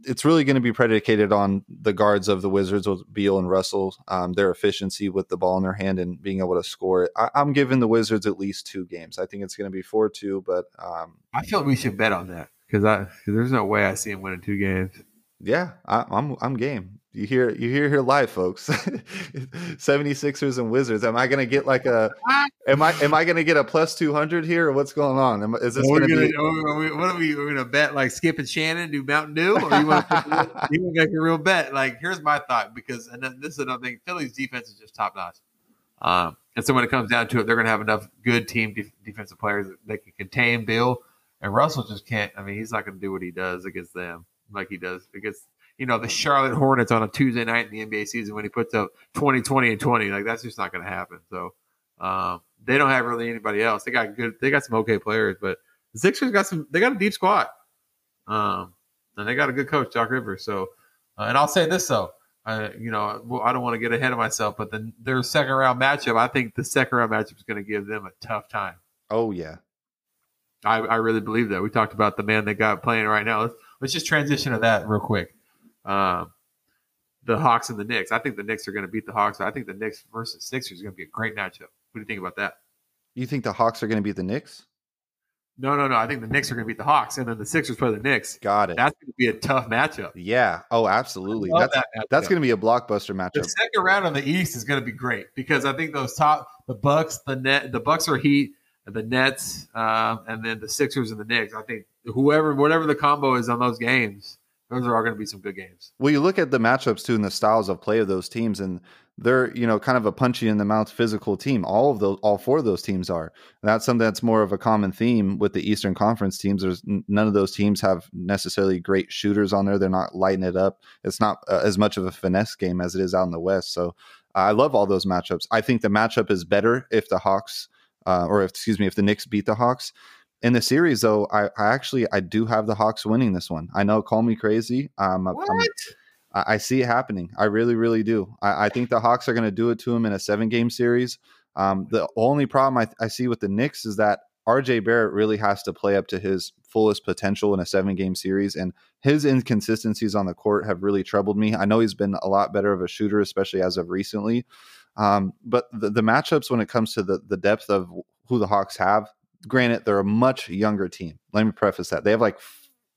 Speaker 1: it's really going to be predicated on the guards of the Wizards with Beal and Russell, um, their efficiency with the ball in their hand and being able to score it. I, am giving the Wizards at least two games. I think it's going to be four two, but um,
Speaker 2: I feel we should bet on that because there's no way I see him winning two games.
Speaker 1: Yeah, I, I'm, I'm game. You hear you hear here live, folks. 76ers and Wizards. Am I gonna get like a am I am I gonna get a plus two hundred here or what's going on? Am, is this gonna,
Speaker 2: gonna, be are we, what are we we're gonna bet like Skip and Shannon do Mountain Dew or you want to make a real bet? Like here's my thought because and then this is another thing. Philly's defense is just top notch. Um, and so when it comes down to it, they're gonna have enough good team de- defensive players that can contain Beal and Russell just can't. I mean, he's not gonna do what he does against them like he does against you know the Charlotte Hornets on a Tuesday night in the NBA season when he puts up 20, 20, and 20. Like that's just not going to happen. So um, they don't have really anybody else. They got good. They got some okay players, but the Sixers got some. They got a deep squad, um, and they got a good coach, Doc Rivers. So, uh, and I'll say this though. I, you know, I don't want to get ahead of myself, but then their second round matchup, I think the second round matchup is going to give them a tough time.
Speaker 1: Oh yeah,
Speaker 2: I, I really believe that. We talked about the man they got playing right now. Let's, let's just transition to that real quick. Um, the Hawks and the Knicks. I think the Knicks are going to beat the Hawks. I think the Knicks versus Sixers is going to be a great matchup. What do you think about that?
Speaker 1: You think the Hawks are going to beat the Knicks?
Speaker 2: No, no, no. I think the Knicks are going to beat the Hawks, and then the Sixers play the Knicks.
Speaker 1: Got it.
Speaker 2: That's going to be a tough matchup.
Speaker 1: Yeah. Oh, absolutely. That's that that's going to be a blockbuster matchup. The
Speaker 2: second round on the East is going to be great because I think those top the Bucks, the net, the Bucks are Heat, the Nets, uh, and then the Sixers and the Knicks. I think whoever, whatever the combo is on those games, those are all going to be some good games.
Speaker 1: Well, you look at the matchups too and the styles of play of those teams, and they're you know kind of a punchy in the mouth physical team. All of those, all four of those teams are. And that's something that's more of a common theme with the Eastern Conference teams. There's none of those teams have necessarily great shooters on there. They're not lighting it up. It's not uh, as much of a finesse game as it is out in the West. So I love all those matchups. I think the matchup is better if the Hawks, uh, or if, excuse me, if the Knicks beat the Hawks in the series though I, I, actually i do have the hawks winning this one i know call me crazy um, what? I'm, i see it happening i really really do i, I think the hawks are going to do it to them in a seven game series um, the only problem I, I see with the Knicks is that RJ Barrett really has to play up to his fullest potential in a seven game series. And his inconsistencies on the court have really troubled me. I know he's been a lot better of a shooter, especially as of recently. Um, but the, the, matchups when it comes to the, the depth of who the Hawks have, granted, they're a much younger team. Let me preface that. They have like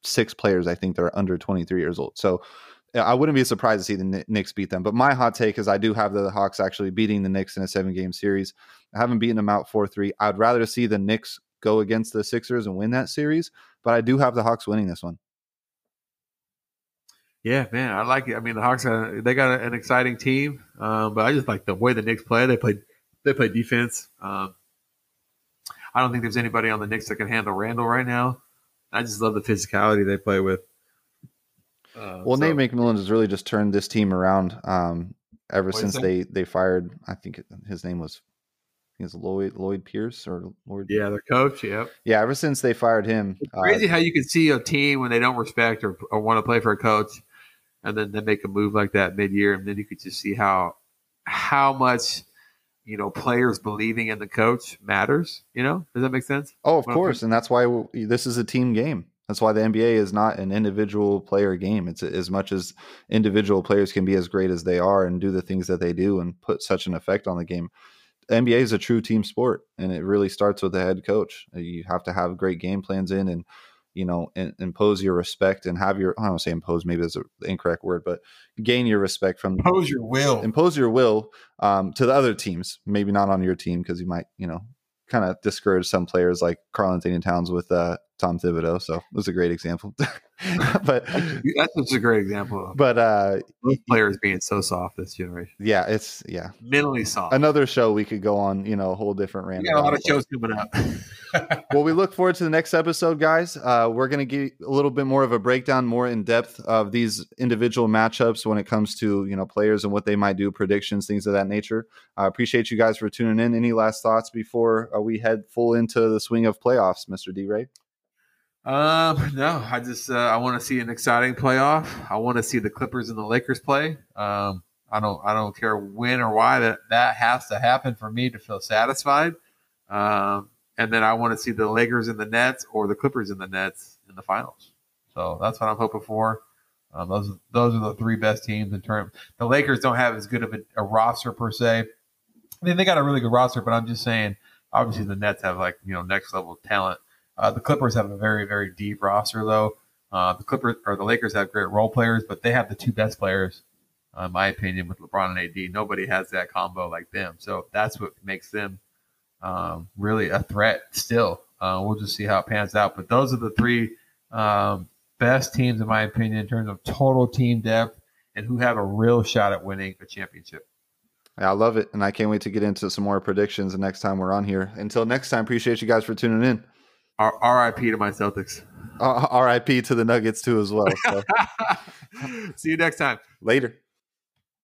Speaker 1: six players, I think, that are under 23 years old. So I wouldn't be surprised to see the Knicks beat them. But my hot take is I do have the Hawks actually beating the Knicks in a seven game series. I haven't beaten them out 4 3. I'd rather see the Knicks go against the Sixers and win that series, but I do have the Hawks winning this one.
Speaker 2: Yeah, man, I like it. I mean, the Hawks uh, they got an exciting team, um, but I just like the way the Knicks play. They play they play defense. Um, I don't think there's anybody on the Knicks that can handle Randle right now. I just love the physicality they play with.
Speaker 1: Uh, well, so. Nate McMillan has really just turned this team around um, ever what since they they fired. I think his name was is Lloyd Lloyd Pierce or Lloyd.
Speaker 2: Yeah, their coach. Yep.
Speaker 1: Yeah, ever since they fired him,
Speaker 2: it's crazy uh, how you can see a team when they don't respect or, or want to play for a coach, and then they make a move like that mid year, and then you could just see how how much you know players believing in the coach matters. You know, does that make sense?
Speaker 1: Oh, of course, and that's why this is a team game. That's why the NBA is not an individual player game. It's as much as individual players can be as great as they are and do the things that they do and put such an effect on the game. The NBA is a true team sport, and it really starts with the head coach. You have to have great game plans in and you know, in, impose your respect and have your, I don't say impose, maybe that's the incorrect word, but gain your respect from
Speaker 2: impose your will,
Speaker 1: impose your will um, to the other teams, maybe not on your team because you might, you know, kind of discourage some players like Karl-Anthony Towns with uh, Tom Thibodeau. So it was a great example. but
Speaker 2: that's just a great example.
Speaker 1: But uh,
Speaker 2: players being so soft this generation.
Speaker 1: Yeah, it's yeah
Speaker 2: mentally soft.
Speaker 1: Another show we could go on. You know, a whole different random.
Speaker 2: Got a lot of shows coming up.
Speaker 1: well, we look forward to the next episode, guys. Uh, we're going to give a little bit more of a breakdown, more in depth of these individual matchups when it comes to you know players and what they might do, predictions, things of that nature. I uh, appreciate you guys for tuning in. Any last thoughts before uh, we head full into the swing of playoffs, Mister D. Ray?
Speaker 2: Um, no, I just uh, I want to see an exciting playoff. I want to see the Clippers and the Lakers play. Um, I don't I don't care when or why that that has to happen for me to feel satisfied. Um, and then I want to see the Lakers in the Nets or the Clippers in the Nets in the finals. So that's what I'm hoping for. Um, those those are the three best teams in terms. The Lakers don't have as good of a, a roster per se. I mean, they got a really good roster, but I'm just saying. Obviously, the Nets have like you know next level talent. Uh, the Clippers have a very, very deep roster, though. Uh, the Clippers or the Lakers have great role players, but they have the two best players, uh, in my opinion, with LeBron and AD. Nobody has that combo like them, so that's what makes them um, really a threat. Still, uh, we'll just see how it pans out. But those are the three um, best teams, in my opinion, in terms of total team depth and who have a real shot at winning a championship.
Speaker 1: I love it, and I can't wait to get into some more predictions the next time we're on here. Until next time, appreciate you guys for tuning in.
Speaker 2: R- RIP to my Celtics.
Speaker 1: Uh, RIP to the Nuggets too as well. So.
Speaker 2: See you next time.
Speaker 1: Later.